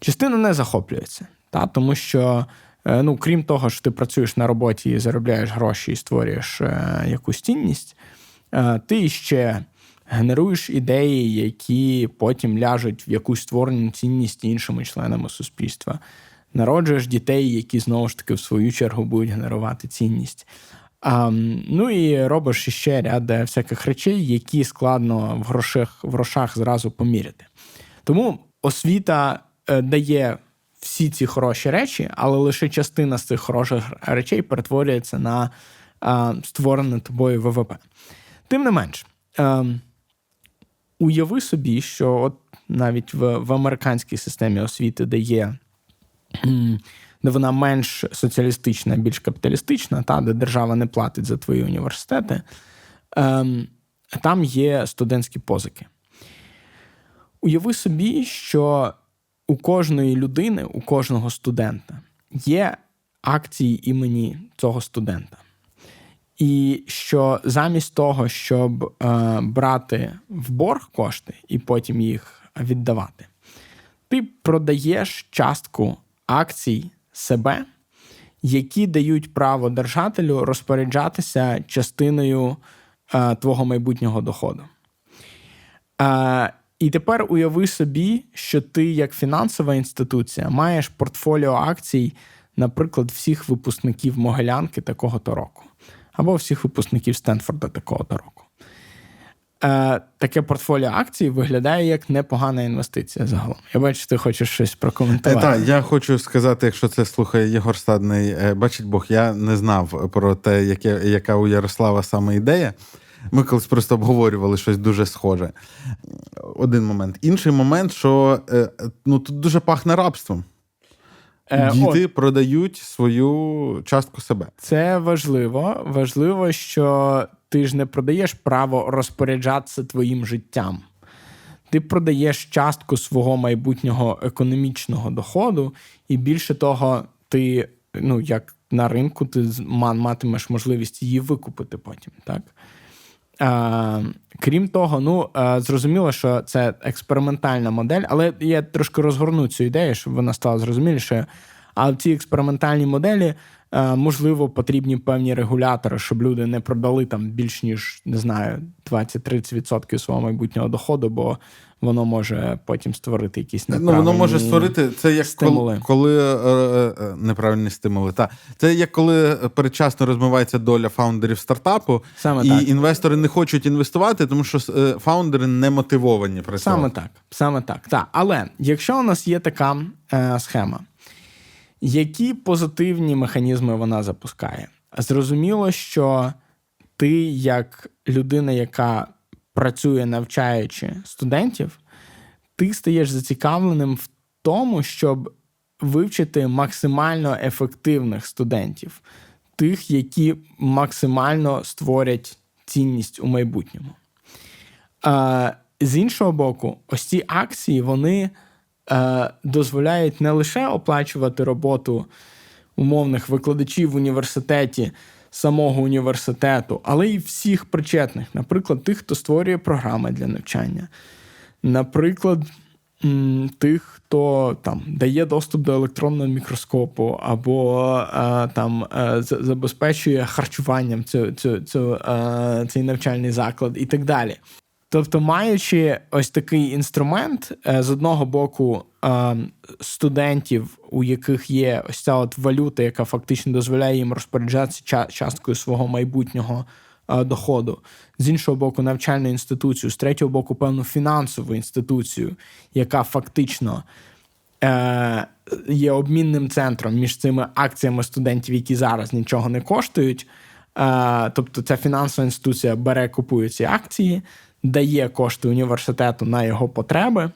Частина не захоплюється, та, тому що, ну, крім того, що ти працюєш на роботі і заробляєш гроші і створюєш е, якусь цінність, е, ти ще генеруєш ідеї, які потім ляжуть в якусь створену цінність іншими членами суспільства. Народжуєш дітей, які знову ж таки в свою чергу будуть генерувати цінність. А, ну і робиш ще ряд е, всяких речей, які складно в грошах, в грошах зразу поміряти. Тому освіта е, дає всі ці хороші речі, але лише частина з цих хороших речей перетворюється на е, створене тобою ВВП. Тим не менш, е, уяви собі, що от навіть в, в американській системі освіти, де є де вона менш соціалістична, більш капіталістична, та де держава не платить за твої університети, ем, там є студентські позики. Уяви собі, що у кожної людини, у кожного студента є акції імені цього студента. І що замість того, щоб е, брати в борг кошти і потім їх віддавати, ти продаєш частку акцій себе, які дають право держателю розпоряджатися частиною е, твого майбутнього доходу. Е, і тепер уяви собі, що ти, як фінансова інституція, маєш портфоліо акцій, наприклад, всіх випускників Могилянки такого-то року, або всіх випускників Стенфорда такого-то року. Е, таке портфоліо акцій виглядає як непогана інвестиція загалом. Я бачу, ти хочеш щось Е, прокоментувати. так, я хочу сказати, якщо це слухає Єгор Стадний, е, бачить Бог, я не знав про те, яке, яка у Ярослава саме ідея. Ми колись просто обговорювали щось дуже схоже. Один момент. Інший момент, що е, ну, тут дуже пахне рабством. Е, Діти продають свою частку себе. Це важливо. Важливо, що ти ж не продаєш право розпоряджатися твоїм життям. Ти продаєш частку свого майбутнього економічного доходу, і більше того, ти, ну як на ринку ти матимеш можливість її викупити потім. Так? А, крім того, ну зрозуміло, що це експериментальна модель, але я трошки розгорну цю ідею, щоб вона стала зрозумілішою. А в цій експериментальній моделі, можливо, потрібні певні регулятори, щоб люди не продали там більш ніж не знаю 20-30% свого майбутнього доходу, бо воно може потім створити якісь Ну, воно може створити це як стимули. коли, коли е, е, неправильні стимули. Та це як коли передчасно розмивається доля фаундерів стартапу, Саме і так. інвестори не хочуть інвестувати, тому що е, фаундери не мотивовані працювати. Саме так. Саме так. так. Але якщо у нас є така е, схема, які позитивні механізми вона запускає? Зрозуміло, що ти, як людина, яка працює навчаючи студентів, ти стаєш зацікавленим в тому, щоб вивчити максимально ефективних студентів, тих, які максимально створять цінність у майбутньому. З іншого боку, ось ці акції вони е, дозволяють не лише оплачувати роботу умовних викладачів в університеті, самого університету, але й всіх причетних, наприклад, тих, хто створює програми для навчання, наприклад, тих, хто там дає доступ до електронного мікроскопу, або е, там е, забезпечує харчуванням цю, цю, цю, е, цей навчальний заклад і так далі. Тобто, маючи ось такий інструмент, е, з одного боку, е, студентів, у яких є ось ця от валюта, яка фактично дозволяє їм розпоряджатися часткою свого майбутнього е, доходу, з іншого боку, навчальну інституцію, з третього боку, певну фінансову інституцію, яка фактично є обмінним центром між цими акціями студентів, які зараз нічого не коштують. Тобто ця фінансова інституція бере, купує ці акції, дає кошти університету на його потреби,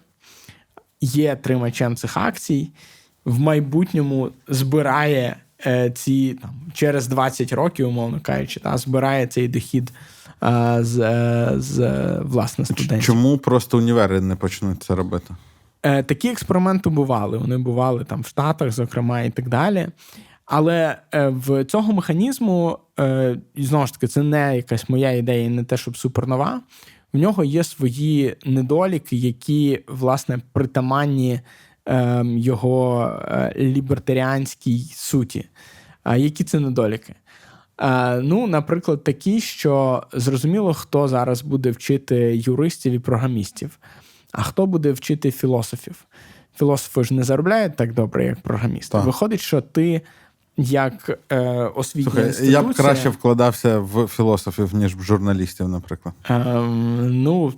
є тримачем цих акцій, в майбутньому збирає е, ці там, через 20 років, умовно кажучи, та, збирає цей дохід е, з, е, з власне студентів. Чому просто універи не почнуть це робити? Е, Такі експерименти бували. Вони бували там в Штатах, зокрема, і так далі. Але в цього механізму, знову ж таки, це не якась моя ідея, не те, щоб супернова. В нього є свої недоліки, які, власне, притаманні е, його е, лібертаріанській суті. А які це недоліки? Е, ну, наприклад, такі, що зрозуміло, хто зараз буде вчити юристів і програмістів, а хто буде вчити філософів. Філософи ж не заробляють так добре, як програмісти. Так. Виходить, що ти, як е, освітня Слухай, інституція, я б краще вкладався в філософів, ніж в журналістів, наприклад. Ем, ну,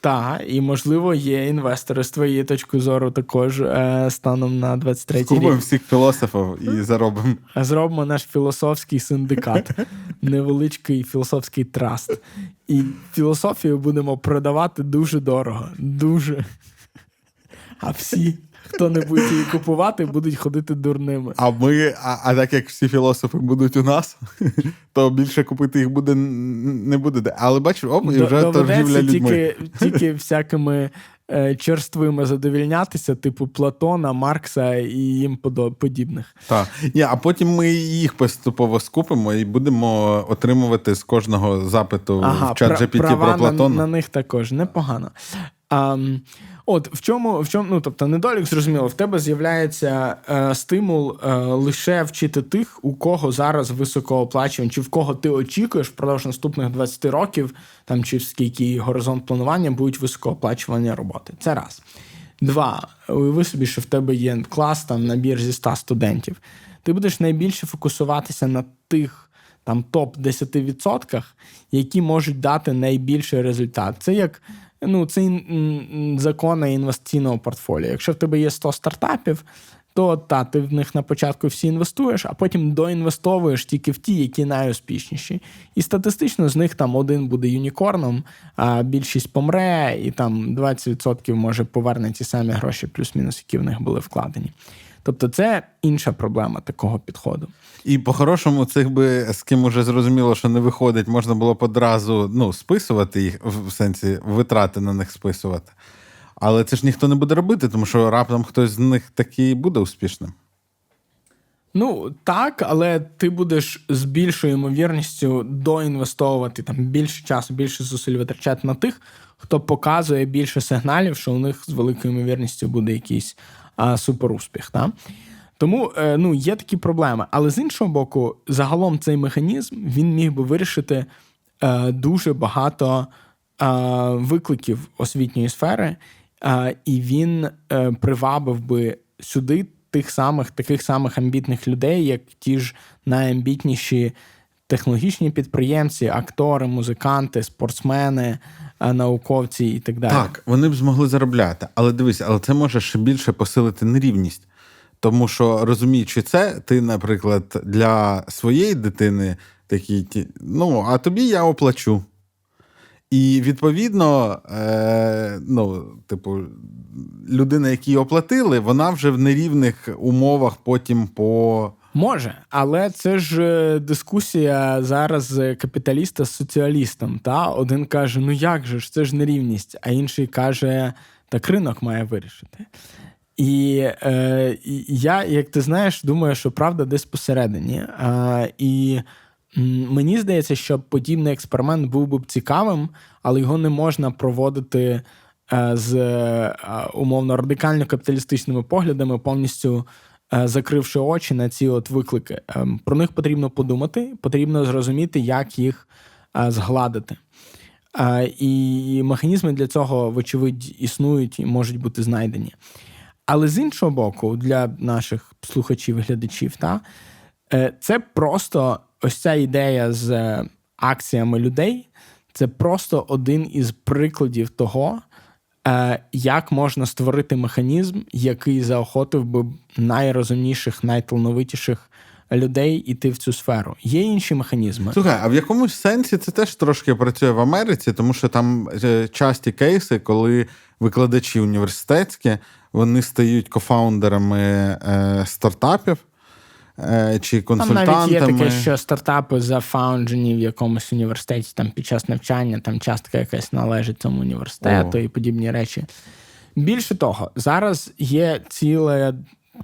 так, і можливо, є інвестори з твоєї точки зору також е, станом на 23 Купимо рік. всіх філософів і заробимо. Зробимо наш філософський синдикат, невеличкий філософський траст. І філософію будемо продавати дуже дорого. Дуже. А всі, хто не буде її купувати, будуть ходити дурними. А ми, а, а так як всі філософи будуть у нас, то більше купити їх буде не буде де. Але бачиш, оп, і вже торгівля людьми. тільки, тільки всякими е, черствими задовільнятися, типу Платона, Маркса і їм подібних. Так. Ні, а потім ми їх поступово скупимо і будемо отримувати з кожного запиту в чат GPT права про Платона. На, на них також непогано. А, от в чому, в чому, ну тобто, недолік зрозуміло, в тебе з'являється е, стимул е, лише вчити тих, у кого зараз високооплачувані, чи в кого ти очікуєш впродовж наступних 20 років, там чи скільки горизонт планування будуть високооплачувані роботи. Це раз. Два. Уяви собі, що в тебе є клас, там набір зі 100 студентів. Ти будеш найбільше фокусуватися на тих там топ 10%, які можуть дати найбільший результат. Це як ну, це закони інвестиційного портфоліо. Якщо в тебе є 100 стартапів, то та, ти в них на початку всі інвестуєш, а потім доінвестовуєш тільки в ті, які найуспішніші. І статистично з них там один буде юнікорном, а більшість помре, і там 20% може поверне ті самі гроші, плюс-мінус, які в них були вкладені. Тобто це інша проблема такого підходу. І по-хорошому, цих би з ким уже зрозуміло, що не виходить, можна було б одразу ну, списувати їх, в сенсі витрати на них списувати. Але це ж ніхто не буде робити, тому що раптом хтось з них таки буде успішним. Ну так, але ти будеш з більшою ймовірністю доінвестовувати там більше часу, більше зусиль витрачати на тих, хто показує більше сигналів, що у них з великою ймовірністю буде якийсь а, суперуспіх. Да? Тому е, ну, є такі проблеми. Але з іншого боку, загалом цей механізм він міг би вирішити е, дуже багато е, викликів освітньої сфери, і він привабив би сюди тих самих таких самих амбітних людей, як ті ж найамбітніші технологічні підприємці, актори, музиканти, спортсмени, науковці і так далі. Так, вони б змогли заробляти. Але дивись, але це може ще більше посилити нерівність. Тому що розуміючи це, ти, наприклад, для своєї дитини такий, ну, а тобі я оплачу. І відповідно, е, ну, типу, людина, якій оплатили, вона вже в нерівних умовах потім по. Може, але це ж е, дискусія зараз капіталіста з соціалістом. Та один каже: ну як же ж це ж нерівність, а інший каже, так ринок має вирішити. І е, я, як ти знаєш, думаю, що правда десь посередині. Е, і мені здається, що подібний експеримент був би цікавим, але його не можна проводити е, з е, умовно радикально капіталістичними поглядами, повністю е, закривши очі на ці от виклики. Ем, про них потрібно подумати, потрібно зрозуміти, як їх згладити. І механізми для цього, вочевидь, існують і можуть бути знайдені. Але з іншого боку, для наших слухачів і глядачів, та, це просто ось ця ідея з е, акціями людей це просто один із прикладів того, е, як можна створити механізм, який заохотив би найрозумніших, найталановитіших людей іти в цю сферу. Є інші механізми. Слухай, а в якомусь сенсі це теж трошки працює в Америці, тому що там е, часті кейси, коли викладачі університетські вони стають кофаундерами е, стартапів. Е, чи консультантами. Там навіть є таке, що стартапи зафаунджені в якомусь університеті там під час навчання, там частка якась належить цьому університету О. і подібні речі. Більше того, зараз є ціла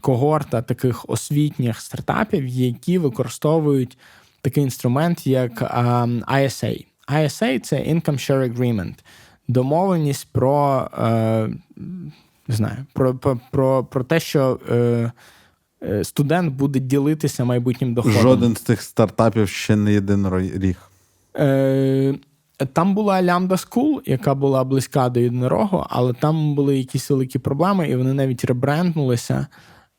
когорта таких освітніх стартапів, які використовують такий інструмент, як ISA. ISA – це Income Share Agreement, домовленість про е, не знаю, про, про, про, про те, що. Е, студент буде ділитися майбутнім доходом. Жоден з цих стартапів ще не єдиноріг. Е, Там була Lambda School, яка була близька до єдинорогу, але там були якісь великі проблеми, і вони навіть ребренднулися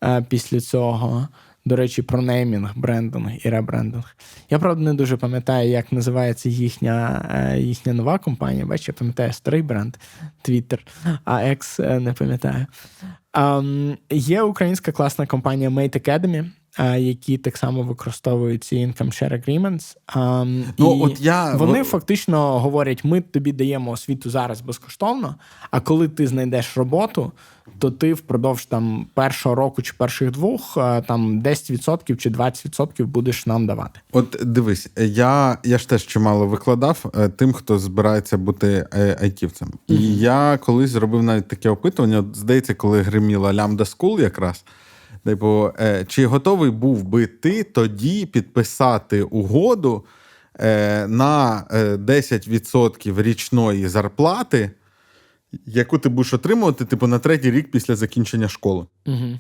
е, після цього. До речі, про неймінг, брендинг і ребрендинг. Я правда не дуже пам'ятаю, як називається їхня їхня нова компанія. Бачиш, я пам'ятаю старий бренд Twitter, а X не пам'ятаю. Є українська класна компанія Mate Academy, які так само використовують ці income share agreements. Um, ну, і от я... Вони фактично говорять: ми тобі даємо освіту зараз безкоштовно, а коли ти знайдеш роботу, то ти впродовж там першого року чи перших двох там 10% чи 20% будеш нам давати. От дивись, я я ж теж чимало викладав е, тим, хто збирається бути е, айтівцем. Mm-hmm. І я колись зробив навіть таке опитування. Здається, коли гриміла Lambda School якраз. Типу, е, чи готовий був би ти тоді підписати угоду на 10% річної зарплати яку ти будеш отримувати, типу, на третій рік після закінчення школи. Угу.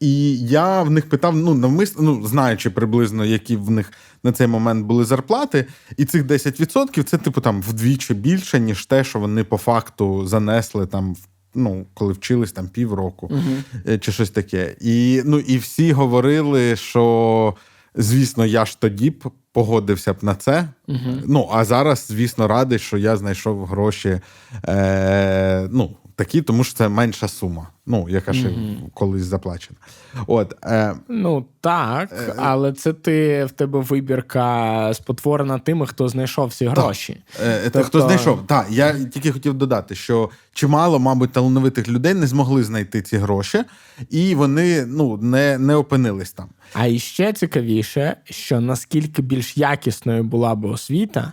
І я в них питав, ну, навмисно, ну, знаючи приблизно, які в них на цей момент були зарплати, і цих 10% це, типу, там вдвічі більше, ніж те, що вони по факту занесли там ну, коли вчились там півроку uh-huh. чи щось таке. І ну, і всі говорили, що, звісно, я ж тоді б погодився б на це. Uh-huh. Ну, а зараз, звісно, радий, що я знайшов гроші. Е, ну, такі, тому що це менша сума, ну, яка ще mm-hmm. колись заплачена. От, е, Ну так, е, але це ти в тебе вибірка спотворена тими, хто знайшов всі гроші. Е, тобто... Хто знайшов? Так, я тільки хотів додати, що чимало, мабуть, талановитих людей не змогли знайти ці гроші, і вони ну, не, не опинились там. А іще цікавіше, що наскільки більш якісною була б освіта,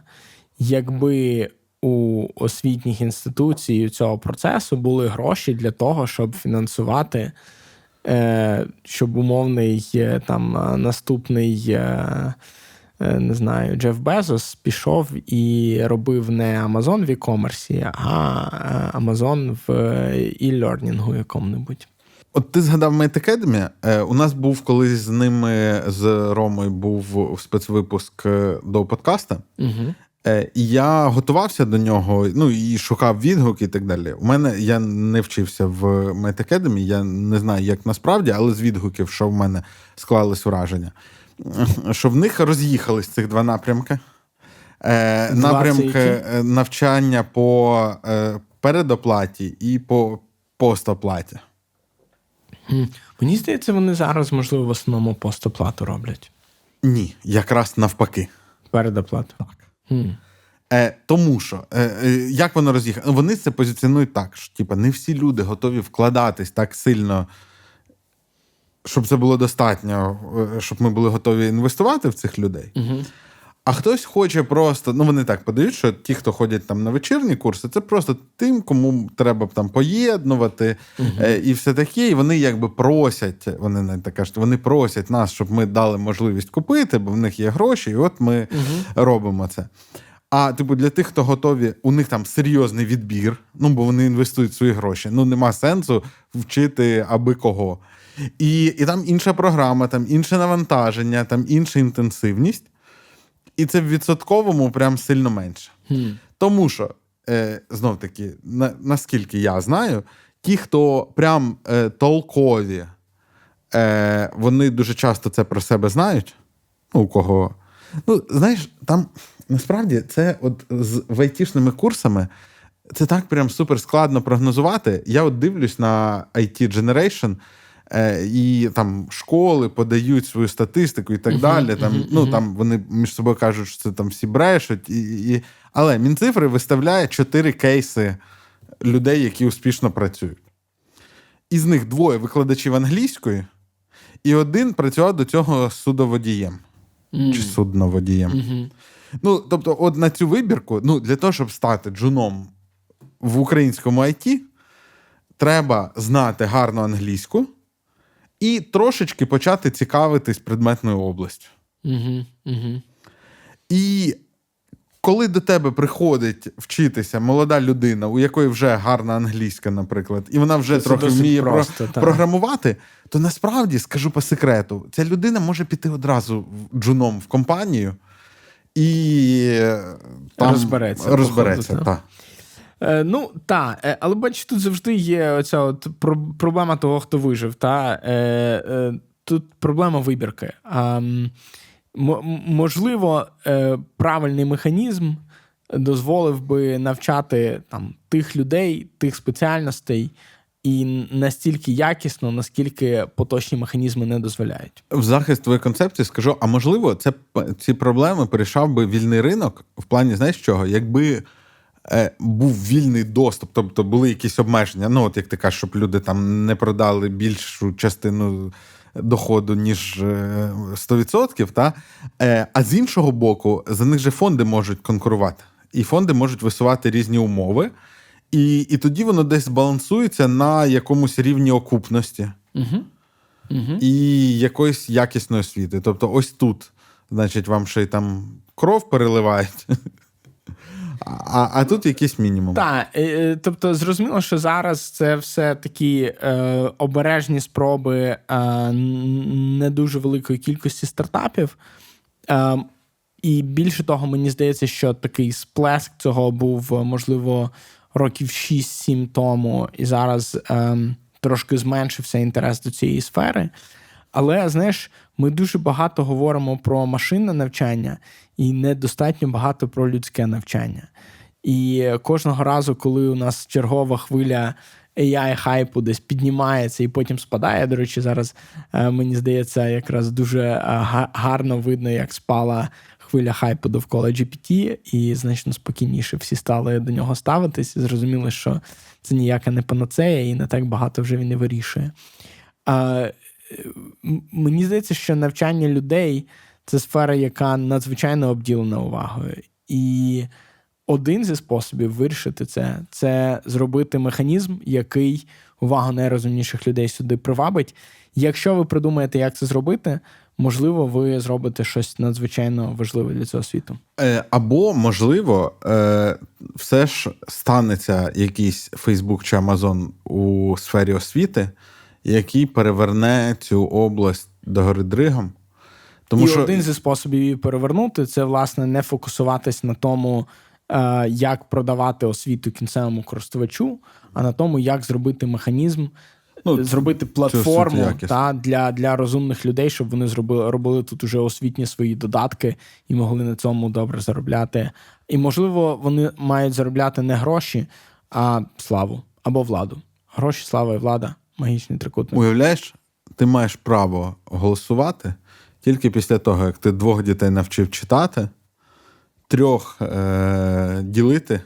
якби у освітніх інституцій цього процесу були гроші для того, щоб фінансувати е, щоб умовний е, там е, наступний. Не знаю, Джеф Безос пішов і робив не Amazon в e-commerce, а Amazon в e-learning якому-небудь. От ти згадав Academy. У нас був колись з ними, з Ромою, був спецвипуск до подкаста. Угу. Е, я готувався до нього, ну і шукав відгуки і так далі. У мене я не вчився в Mate Academy, я не знаю, як насправді, але з відгуків, що в мене склалось враження, що в них роз'їхались цих два напрямки. Е, Напрямки е, навчання по передоплаті і по постоплаті. Мені здається, вони зараз, можливо, в основному постоплату роблять. Ні, якраз навпаки. Передоплату. Е, тому що е, е, як воно роз'їхало? Вони це позиціонують так, що типа, не всі люди готові вкладатись так сильно, щоб це було достатньо, е, щоб ми були готові інвестувати в цих людей. Угу. А хтось хоче просто, ну вони так подають, що ті, хто ходять там на вечірні курси, це просто тим, кому треба там поєднувати е, і все таке. І вони якби просять, вони не так кажуть, вони просять нас, щоб ми дали можливість купити, бо в них є гроші, і от ми робимо це. А типу, для тих, хто готові, у них там серйозний відбір, ну бо вони інвестують свої гроші. Ну нема сенсу вчити аби кого. І, і там інша програма, там інше навантаження, там інша інтенсивність. І це в відсотковому прям сильно менше. Тому що, е, знов таки, на, наскільки я знаю, ті, хто прям е, толкові, е, вони дуже часто це про себе знають. Ну, у кого. Ну, знаєш, там насправді це от з айтішними курсами. Це так прям супер складно прогнозувати. Я от дивлюсь на IT Generation, і там школи подають свою статистику і так далі. Там, ну, там вони між собою кажуть, що це там всі брешуть. І, і... Але Мінцифри виставляє чотири кейси людей, які успішно працюють. Із них двоє викладачів англійської, і один працював до цього судоводієм чи судноводієм. Ну, тобто, от на цю вибірку, ну, для того, щоб стати джуном в українському IT, треба знати гарну англійську і трошечки почати цікавитись предметною областю. Угу. Угу. І коли до тебе приходить вчитися молода людина, у якої вже гарна англійська, наприклад, і вона вже Це трохи вміє просто, так. програмувати, то насправді скажу по секрету, ця людина може піти одразу джуном в компанію і е, там Розбереться, розбереться походу, та. Е, ну, та, е, але бачиш, тут завжди є оця от проблема того, хто вижив. Та? Е, е, тут проблема вибірки. А, можливо, е, правильний механізм дозволив би навчати там, тих людей, тих спеціальностей. І настільки якісно, наскільки поточні механізми не дозволяють. В захист твоєї концепції скажу: а можливо, це ці проблеми порішав би вільний ринок в плані, знаєш чого? Якби був вільний доступ, тобто були якісь обмеження. Ну, от як ти кажеш, щоб люди там не продали більшу частину доходу, ніж е, 100%, та? Е, а з іншого боку, за них же фонди можуть конкурувати. І фонди можуть висувати різні умови. І, і тоді воно десь балансується на якомусь рівні окупності Угу. Угу. і якоїсь якісної освіти. Тобто, ось тут, значить, вам ще й там кров переливають, а, а тут якийсь мінімум. Так, е, тобто зрозуміло, що зараз це все такі е, обережні спроби е, не дуже великої кількості стартапів. Е, і більше того, мені здається, що такий сплеск цього був, е, можливо, років 6-7 тому, і зараз е, трошки зменшився інтерес до цієї сфери. Але знаєш, ми дуже багато говоримо про машинне навчання і недостатньо багато про людське навчання. І кожного разу, коли у нас чергова хвиля AI хайпу десь піднімається і потім спадає. До речі, зараз е, мені здається, якраз дуже е, гарно видно, як спала хвиля хайпу довкола GPT, і значно спокійніше всі стали до нього ставитись. і Зрозуміли, що це ніяка не панацея, і не так багато вже він не вирішує. А, мені здається, що навчання людей це сфера, яка надзвичайно обділена увагою. І один зі способів вирішити це це зробити механізм, який увагу найрозумніших людей сюди привабить. Якщо ви придумаєте, як це зробити, можливо, ви зробите щось надзвичайно важливе для цього світу. Е, Або, можливо, е, все ж станеться якийсь Фейсбук чи Амазон у сфері освіти, який переверне цю область догори дригом. Тому І що один зі способів її перевернути це, власне, не фокусуватись на тому, як продавати освіту кінцевому користувачу, а на тому, як зробити механізм, Ну, зробити платформу та, для, для розумних людей, щоб вони зробили, робили тут уже освітні свої додатки і могли на цьому добре заробляти. І, можливо, вони мають заробляти не гроші, а славу або владу. Гроші, слава і влада магічний трикутник. уявляєш, ти маєш право голосувати тільки після того, як ти двох дітей навчив читати, трьох е- ділити.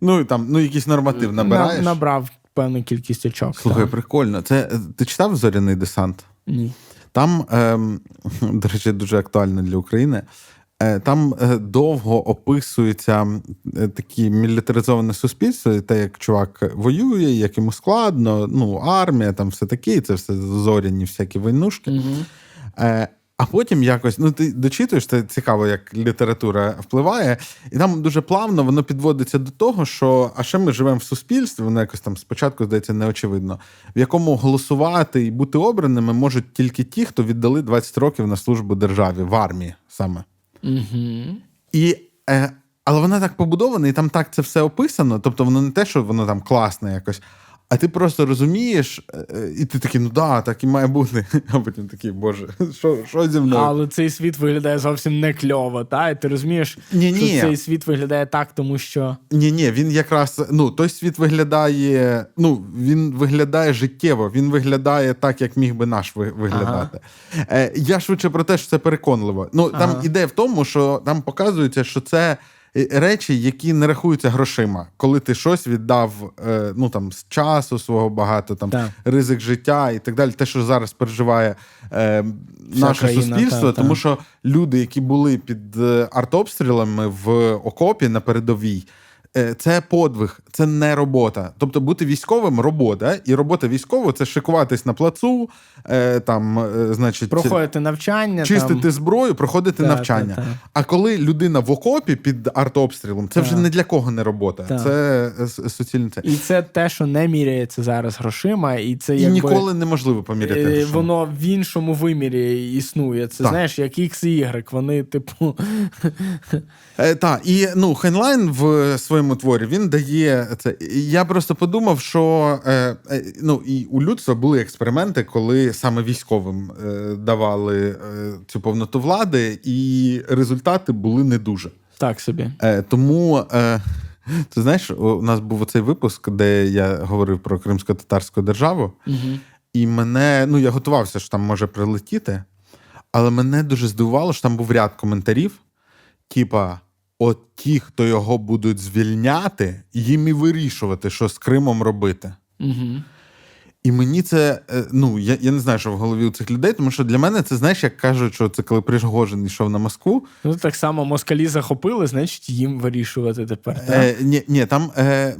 Ну, і там, ну, якийсь норматив набираєш. На- набрав певну кількість очок. Слухай, так. прикольно. Це е, ти читав зоряний десант? Ні. Там, ем, до речі, дуже актуально для України. Е, Там е, довго описується е, такі мілітаризоване суспільство, те, як чувак воює, як йому складно, ну, армія, там все таке, це все зоряні всякі войнушки. Угу. Е, А потім якось, ну ти дочитуєш, це цікаво, як література впливає, і там дуже плавно воно підводиться до того, що а ще ми живемо в суспільстві, воно якось там спочатку здається неочевидно, в якому голосувати і бути обраними можуть тільки ті, хто віддали 20 років на службу державі в армії саме. Угу. І, е, але вона так побудована, і там так це все описано. Тобто воно не те, що воно там класне якось. А ти просто розумієш, е, е, і ти такий, ну да, так і має бути. А потім такий, боже, що, що зі мною? Але цей світ виглядає зовсім не кльово, та? І ти розумієш, Ні-ні. що цей світ виглядає так, тому що. Ні, ні, він якраз ну той світ виглядає. Ну він виглядає життєво. Він виглядає так, як міг би наш ви- виглядати. Е, я швидше про те, що це переконливо. Ну там Ага. ідея в тому, що там показується, що це. Речі, які не рахуються грошима, коли ти щось віддав, е, ну там з часу свого багато, там Так. ризик життя і так далі, те, що зараз переживає е, наше країна, суспільство, та, та. тому що люди, які були під е, артобстрілами в окопі на передовій, це подвиг, це не робота. Тобто бути військовим робота, і робота військового це шикуватись на плацу, е, там, е, значить, Проходити навчання. чистити там... зброю, проходити Та, навчання. та, та. А коли людина в окопі під артобстрілом, це Та. вже не для кого не робота. Та. Це е, суцільне це. І це те, що не міряється зараз грошима, і це І ніколи неможливо поміряти. е, грошима. воно в іншому вимірі існує. Це Так. знаєш, як X і Y. Вони, типу, Е, так, і ну, Хайнлайн в своєму творі він дає це. Я просто подумав, що е, е, ну, і у людства були експерименти, коли саме військовим е, давали е, цю повноту влади, і результати були не дуже. так собі. Е, тому. Е, ти знаєш, у нас був оцей випуск, де я говорив про кримсько-татарську державу, Угу. і мене, ну я готувався, що там може прилетіти, але мене дуже здивувало, що там був ряд коментарів. Типа, от ті, хто його будуть звільняти, їм і вирішувати, що з Кримом робити. Угу. І мені це, е, ну я, я не знаю, що в голові у цих людей, тому що для мене це знаєш, як кажуть, що це коли Пригожин йшов на Москву. Ну, так само москалі захопили, значить, їм вирішувати тепер. так? Е, ні, ні, там, е,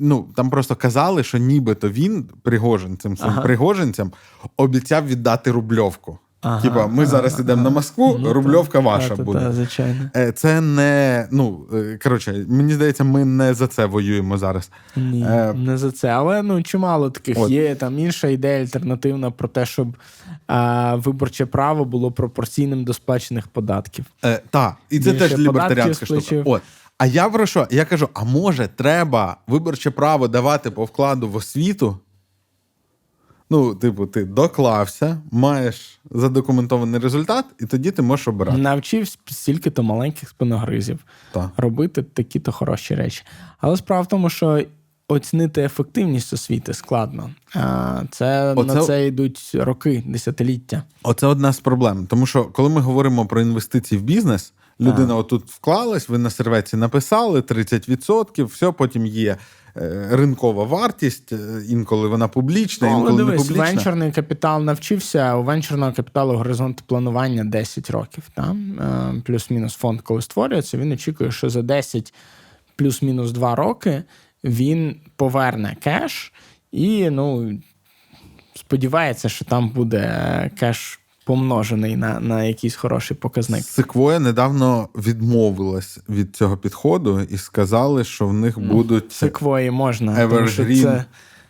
ну, там просто казали, що нібито він, Пригожин, цим Ага. пригожинцям, обіцяв віддати рубльовку. Ага, Типа, ми ага, зараз йдемо на Москву, Ну, рубльовка ваша та, буде. та, звичайно. Е, Це не ну е, коротше, мені здається, ми не за це воюємо зараз. Ні, Е, не за це. Але ну чимало таких От. є. Там інша ідея альтернативна про те, щоб а, виборче право було пропорційним до сплачених податків. Е, так, і це Більше теж лібертаріанська штука. От. А я про що? Я кажу: а може, треба виборче право давати по вкладу в освіту? Ну, типу, ти доклався, маєш задокументований результат, і тоді ти можеш обирати. Навчив стільки-то маленьких спиногризів Так. робити такі-то хороші речі. Але справа в тому, що оцінити ефективність освіти складно. Це Оце- на це йдуть роки, десятиліття. Оце одна з проблем. Тому що коли ми говоримо про інвестиції в бізнес, людина отут вклалась, ви на серветці написали 30%, все, потім є ринкова вартість, е, інколи вона публічна, Ну, інколи не дивись, публічна. венчурний капітал навчився. У венчурного капіталу горизонт планування 10 років. Там Е, плюс-мінус фонд, коли створюється, він очікує, що за 10 плюс-мінус 2 роки він поверне кеш і ну, сподівається, що там буде кеш помножений на, на якийсь хороший показник. Секвоя недавно відмовилась від цього підходу і сказали, що в них будуть Секвої можна, тому що це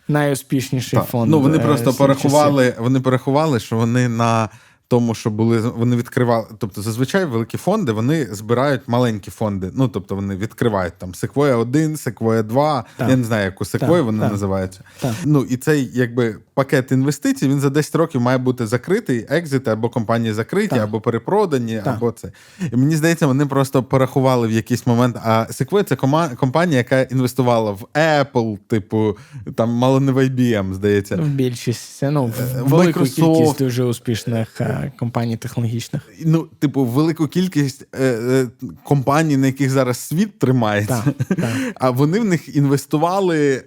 найуспішніший Так. фонд. Ну вони е, просто порахували. порахували. Вони порахували, що вони на тому, що були вони відкривали. Тобто, зазвичай великі фонди вони збирають маленькі фонди. Ну тобто вони відкривають там Секвоя 1, Секвоя 2, Так. Я не знаю, яку Секвою вони так. називаються. Так. Ну і цей якби пакет інвестицій він за 10 років має бути закритий, екзити або компанії закриті, Так. або перепродані, Так. або це. І мені здається, вони просто порахували в якийсь момент. А Sequoia – це компанія, яка інвестувала в Apple, типу, там мало не в IBM, здається. Ну, в більшість, ну, в Е, велику Microsoft. кількість дуже успішних компаній технологічних. Ну, типу, велику кількість е, е, компаній, на яких зараз світ тримається, Так, так. а вони в них інвестували е,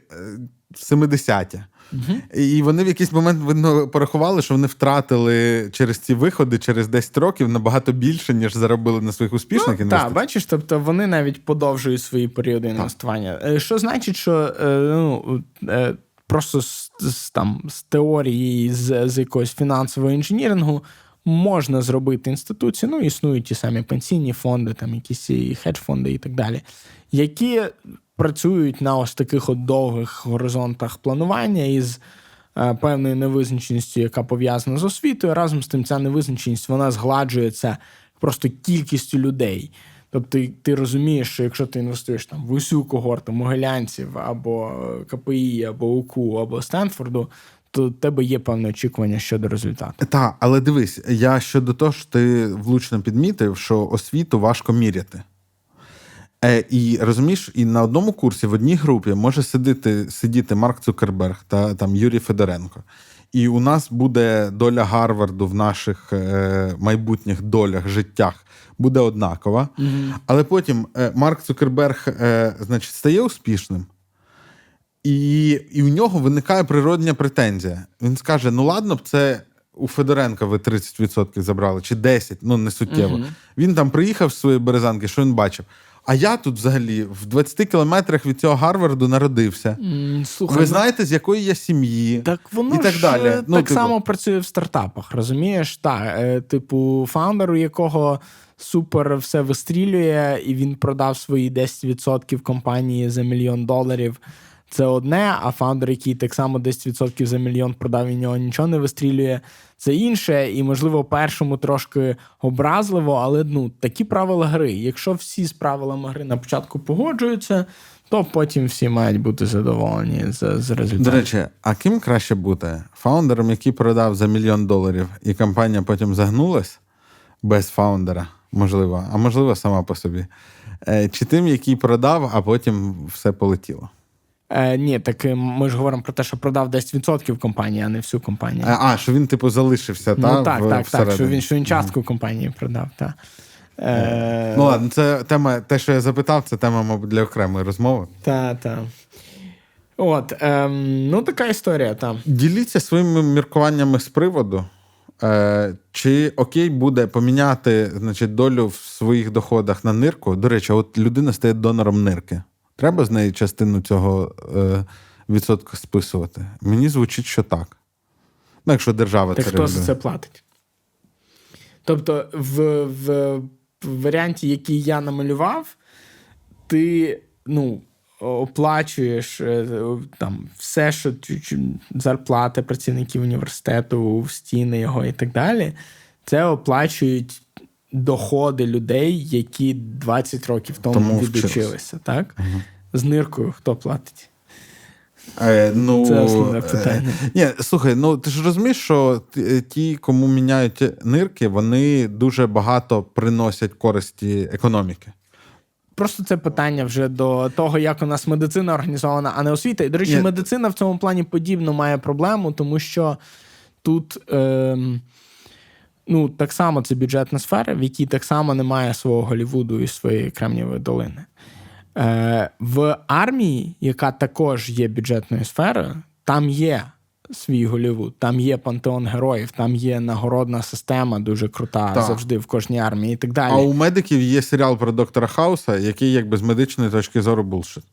в 70-ті. І вони в якийсь момент видно порахували, що вони втратили через ці виходи, через 10 років набагато більше, ніж заробили на своїх успішних Так, інвестиціях. бачиш, тобто вони навіть подовжують свої періоди інвестування. Е, Що значить, що е, ну, е, просто з, з, там, з теорії, з, з якогось фінансового інженірингу можна зробити інституцію. Ну, існують ті самі пенсійні фонди, там якісь хедж-фонди і так далі, які працюють на ось таких от довгих горизонтах планування із е, певною невизначеністю, яка пов'язана з освітою. Разом з тим, ця невизначеність вона згладжується просто кількістю людей. Тобто ти, розумієш, що якщо ти інвестуєш там в усю когорту могилянців або КПІ, або УКУ, або Стенфорду, то в тебе є певне очікування щодо результату. Так, але дивись, я щодо того, що ти влучно підмітив, що освіту важко міряти. Е, і розумієш, і на одному курсі в одній групі може сидіти, сидіти Марк Цукерберг та там Юрій Федоренко. І у нас буде доля Гарварду в наших е, майбутніх долях, життях буде однакова. Але потім е, Марк Цукерберг, е, значить, стає успішним. І, і в нього виникає природня претензія. Він скаже: ну ладно б, це у Федоренка ви 30% забрали, чи 10%, ну не суттєво. Він там приїхав з своєї березанки, що він бачив. А я тут взагалі в 20 кілометрах від цього Гарварду народився. Слухай, Ви ну, знаєте, з якої я сім'ї? Так воно і так ж далі. Так Ну, типу, само працює в стартапах, розумієш? Так, е, типу, фаундер, у якого супер все вистрілює, і він продав свої 10% компанії за мільйон доларів. Це одне, а фаундер, який так само 10% за мільйон продав і нього нічого не вистрілює, це інше. І, можливо, першому трошки образливо, але ну, такі правила гри. Якщо всі з правилами гри на початку погоджуються, то потім всі мають бути задоволені з, з результатом. До речі, а ким краще бути? Фаундером, який продав за мільйон доларів, і компанія потім загнулась без фаундера, можливо, а можливо, сама по собі. Е, Чи тим, який продав, а потім все полетіло? Е, ні, так е, ми ж говоримо про те, що продав 10% компанії, а не всю компанію. А, а що він, типу, залишився, ну та, так, в- так, так. Що він, що він частку компанії продав. Так. Е, Ну ладно, це тема, те, що я запитав, це тема, мабуть, для окремої розмови. Та, та. От, ем, ну така історія там. Діліться своїми міркуваннями з приводу. Е, чи окей буде поміняти значить, долю в своїх доходах на нирку? До речі, от людина стає донором нирки. Треба з неї частину цього е, відсотка списувати? Мені звучить, що так. Ну, якщо держава Так це хто за це платить? Тобто, в, в, в варіанті, який я намалював, ти ну, оплачуєш е, там все, що зарплати працівників університету, стіни його і так далі. Це оплачують доходи людей, які 20 років тому, Тому відучилися. Так? З ниркою хто платить? Е, ну, Це основне е, питання. Ні, слухай, ну ти ж розумієш, що ті- кому міняють нирки, вони дуже багато приносять користі економіки. Просто це питання вже до того, як у нас медицина організована, а не освіта. І, до речі, Ні. медицина в цьому плані подібно має проблему, тому що тут ем, ну, так само це бюджетна сфера, в якій так само немає свого Голівуду і своєї Кремнієвої долини. Е, В армії, яка також є бюджетною сферою, там є свій Голівуд, там є пантеон героїв, там є нагородна система дуже крута Так. завжди в кожній армії і так далі. А у медиків є серіал про доктора Хауса, який якби з медичної точки зору булшит.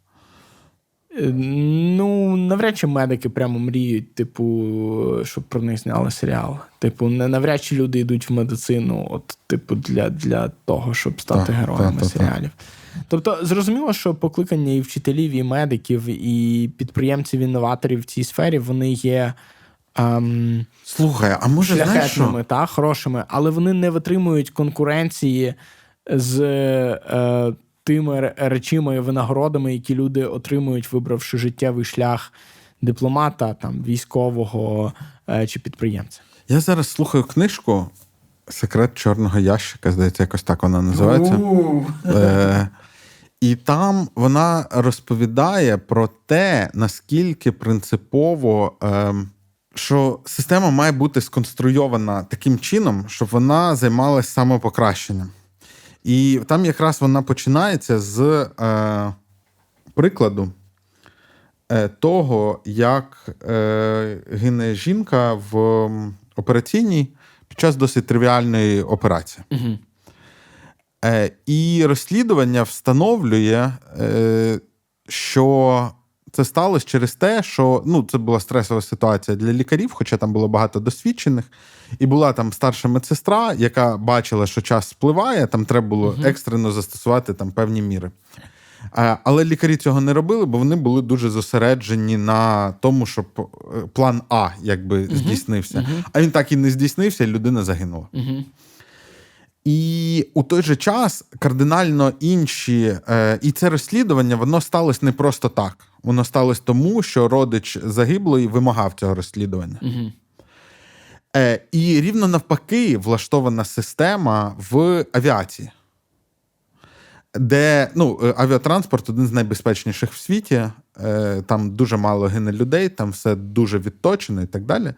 Ну, навряд чи медики прямо мріють, типу, щоб про них зняли серіал. Типу, не навряд чи люди йдуть в медицину, от, типу, для, для того, щоб стати Так, героями так, так, серіалів. Тобто, зрозуміло, що покликання і вчителів, і медиків, і підприємців, інноваторів в цій сфері вони є. Ем, Слухай, а може знаєш що? та хорошими, але вони не витримують конкуренції з е, тими речима і винагородами, які люди отримують, вибравши життєвий шлях дипломата, там військового е, чи підприємця. Я зараз слухаю книжку Секрет чорного ящика, здається, якось так вона називається. Е, і там вона розповідає про те, наскільки принципово, е, що система має бути сконструйована таким чином, щоб вона займалася самопокращенням. І там якраз вона починається з е, прикладу е, того, як е, гине жінка в операційній під час досить тривіальної операції. Угу. Е, і розслідування встановлює, е, що це сталося через те, що ну, це була стресова ситуація для лікарів, хоча там було багато досвідчених. І була там старша медсестра, яка бачила, що час спливає, там треба було екстрено застосувати там певні міри. Але лікарі цього не робили, бо вони були дуже зосереджені на тому, щоб е, план А якби здійснився. А він так і не здійснився, і людина загинула. Угу. І у той же час кардинально інші, е, і це розслідування воно сталося не просто так. Воно сталося тому, що родич загиблої вимагав цього розслідування. Угу. Е, і рівно навпаки влаштована система в авіації, де ну, е, авіатранспорт один з найбезпечніших в світі. Е, там дуже мало гине людей, там все дуже відточено і так далі.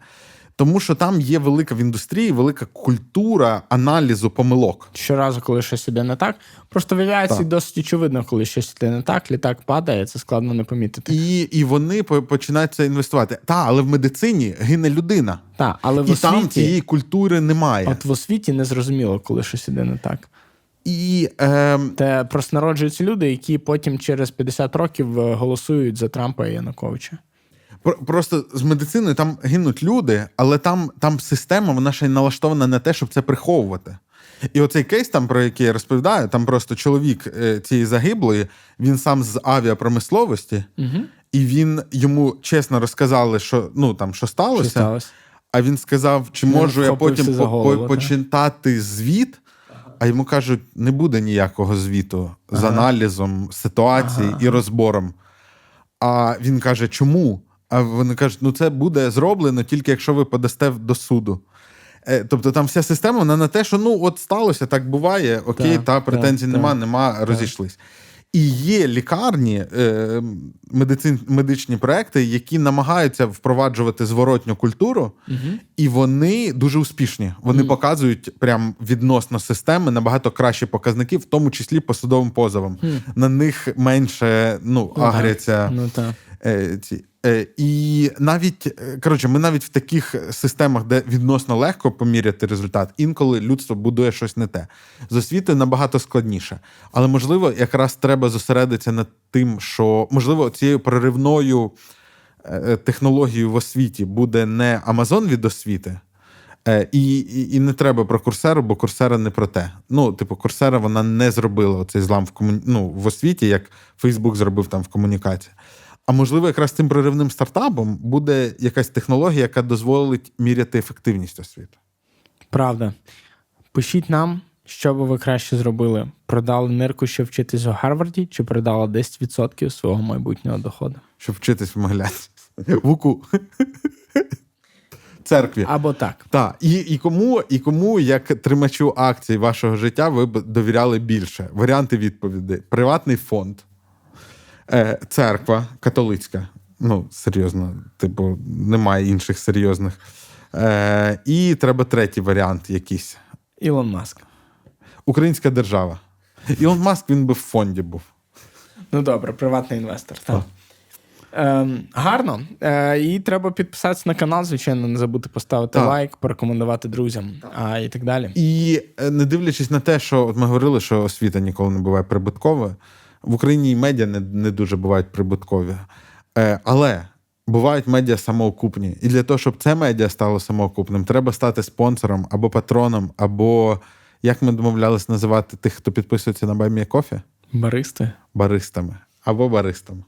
Тому що там є велика в індустрії, велика культура аналізу помилок. Щоразу, коли щось іде не так, просто в авіації досить очевидно, коли щось іде не так, літак падає, це складно не помітити. І, і вони по- починають це інвестувати. Та, але в медицині гине людина. Так, але в І там цієї культури немає. от в освіті не зрозуміло, коли щось іде не так. І ем, Те просто народжуються люди, які потім через 50 років е, голосують за Трампа і Януковича. Про- Просто з медициною там гинуть люди, але там, там система вона ще й налаштована на те, щоб це приховувати. І оцей кейс, там, про який я розповідаю, там просто чоловік е, цієї загиблої, він сам з авіапромисловості, Угу. і він йому чесно розказали, що ну там що сталося. Що сталося? А він сказав: чи Він можу я потім голову, по- так. почитати звіт? А йому кажуть, не буде ніякого звіту з аналізом ситуації і розбором. А він каже, чому? А вони кажуть, ну це буде зроблено тільки якщо ви подасте до суду. Е, Тобто там вся система вона на те, що ну от сталося, так буває, окей, Так, та претензій так, нема, так, нема, розійшлись. І є лікарні, е, медицин, медичні проекти, які намагаються впроваджувати зворотню культуру, і вони дуже успішні. Вони показують прям відносно системи набагато кращі показники, в тому числі по судовим позовам. На них менше ну, Ну, агряться. Ну так. Е, ці. Е, і навіть е, коротше, ми навіть в таких системах, де відносно легко поміряти результат, інколи людство будує щось не те. З освітою набагато складніше. Але можливо, якраз треба зосередитися над тим, що можливо цією проривною е, технологією в освіті буде не Амазон від освіти. І, і, і не треба про курсеру, бо курсера не про те. Ну, типу, курсера вона не зробила цей злам в комуні... ну, в освіті, як Фейсбук зробив там в комунікації. А можливо, якраз цим проривним стартапом буде якась технологія, яка дозволить міряти ефективність освіти. Правда. Пишіть нам, що би ви краще зробили: продали нирку, щоб вчитись у Гарварді, чи продали 10% свого майбутнього доходу. Щоб вчитись в Могилянці. В УКУ. Церкві. Або так. Так, і, і кому, і кому, як тримачу акцій вашого життя, ви б довіряли більше? Варіанти відповіді: приватний фонд, е, церква католицька. Ну, серйозно, типу, немає інших серйозних. Е, і треба третій варіант якийсь. Ілон Маск. Українська держава. Ілон Маск він би в фонді був. Ну добре, приватний інвестор. Так. Ем, гарно. Е, і треба підписатися на канал, звичайно, не забути поставити Так. лайк, порекомендувати друзям а, і так далі. І е, не дивлячись на те, що от ми говорили, що освіта ніколи не буває прибутковою, в Україні і медіа не, не дуже бувають прибуткові. Е, але бувають медіа самоокупні. І для того, щоб це медіа стало самоокупним, треба стати спонсором або патроном, або як ми домовлялись називати тих, хто підписується на Баймія Кофі? Баристи. Баристами або баристами.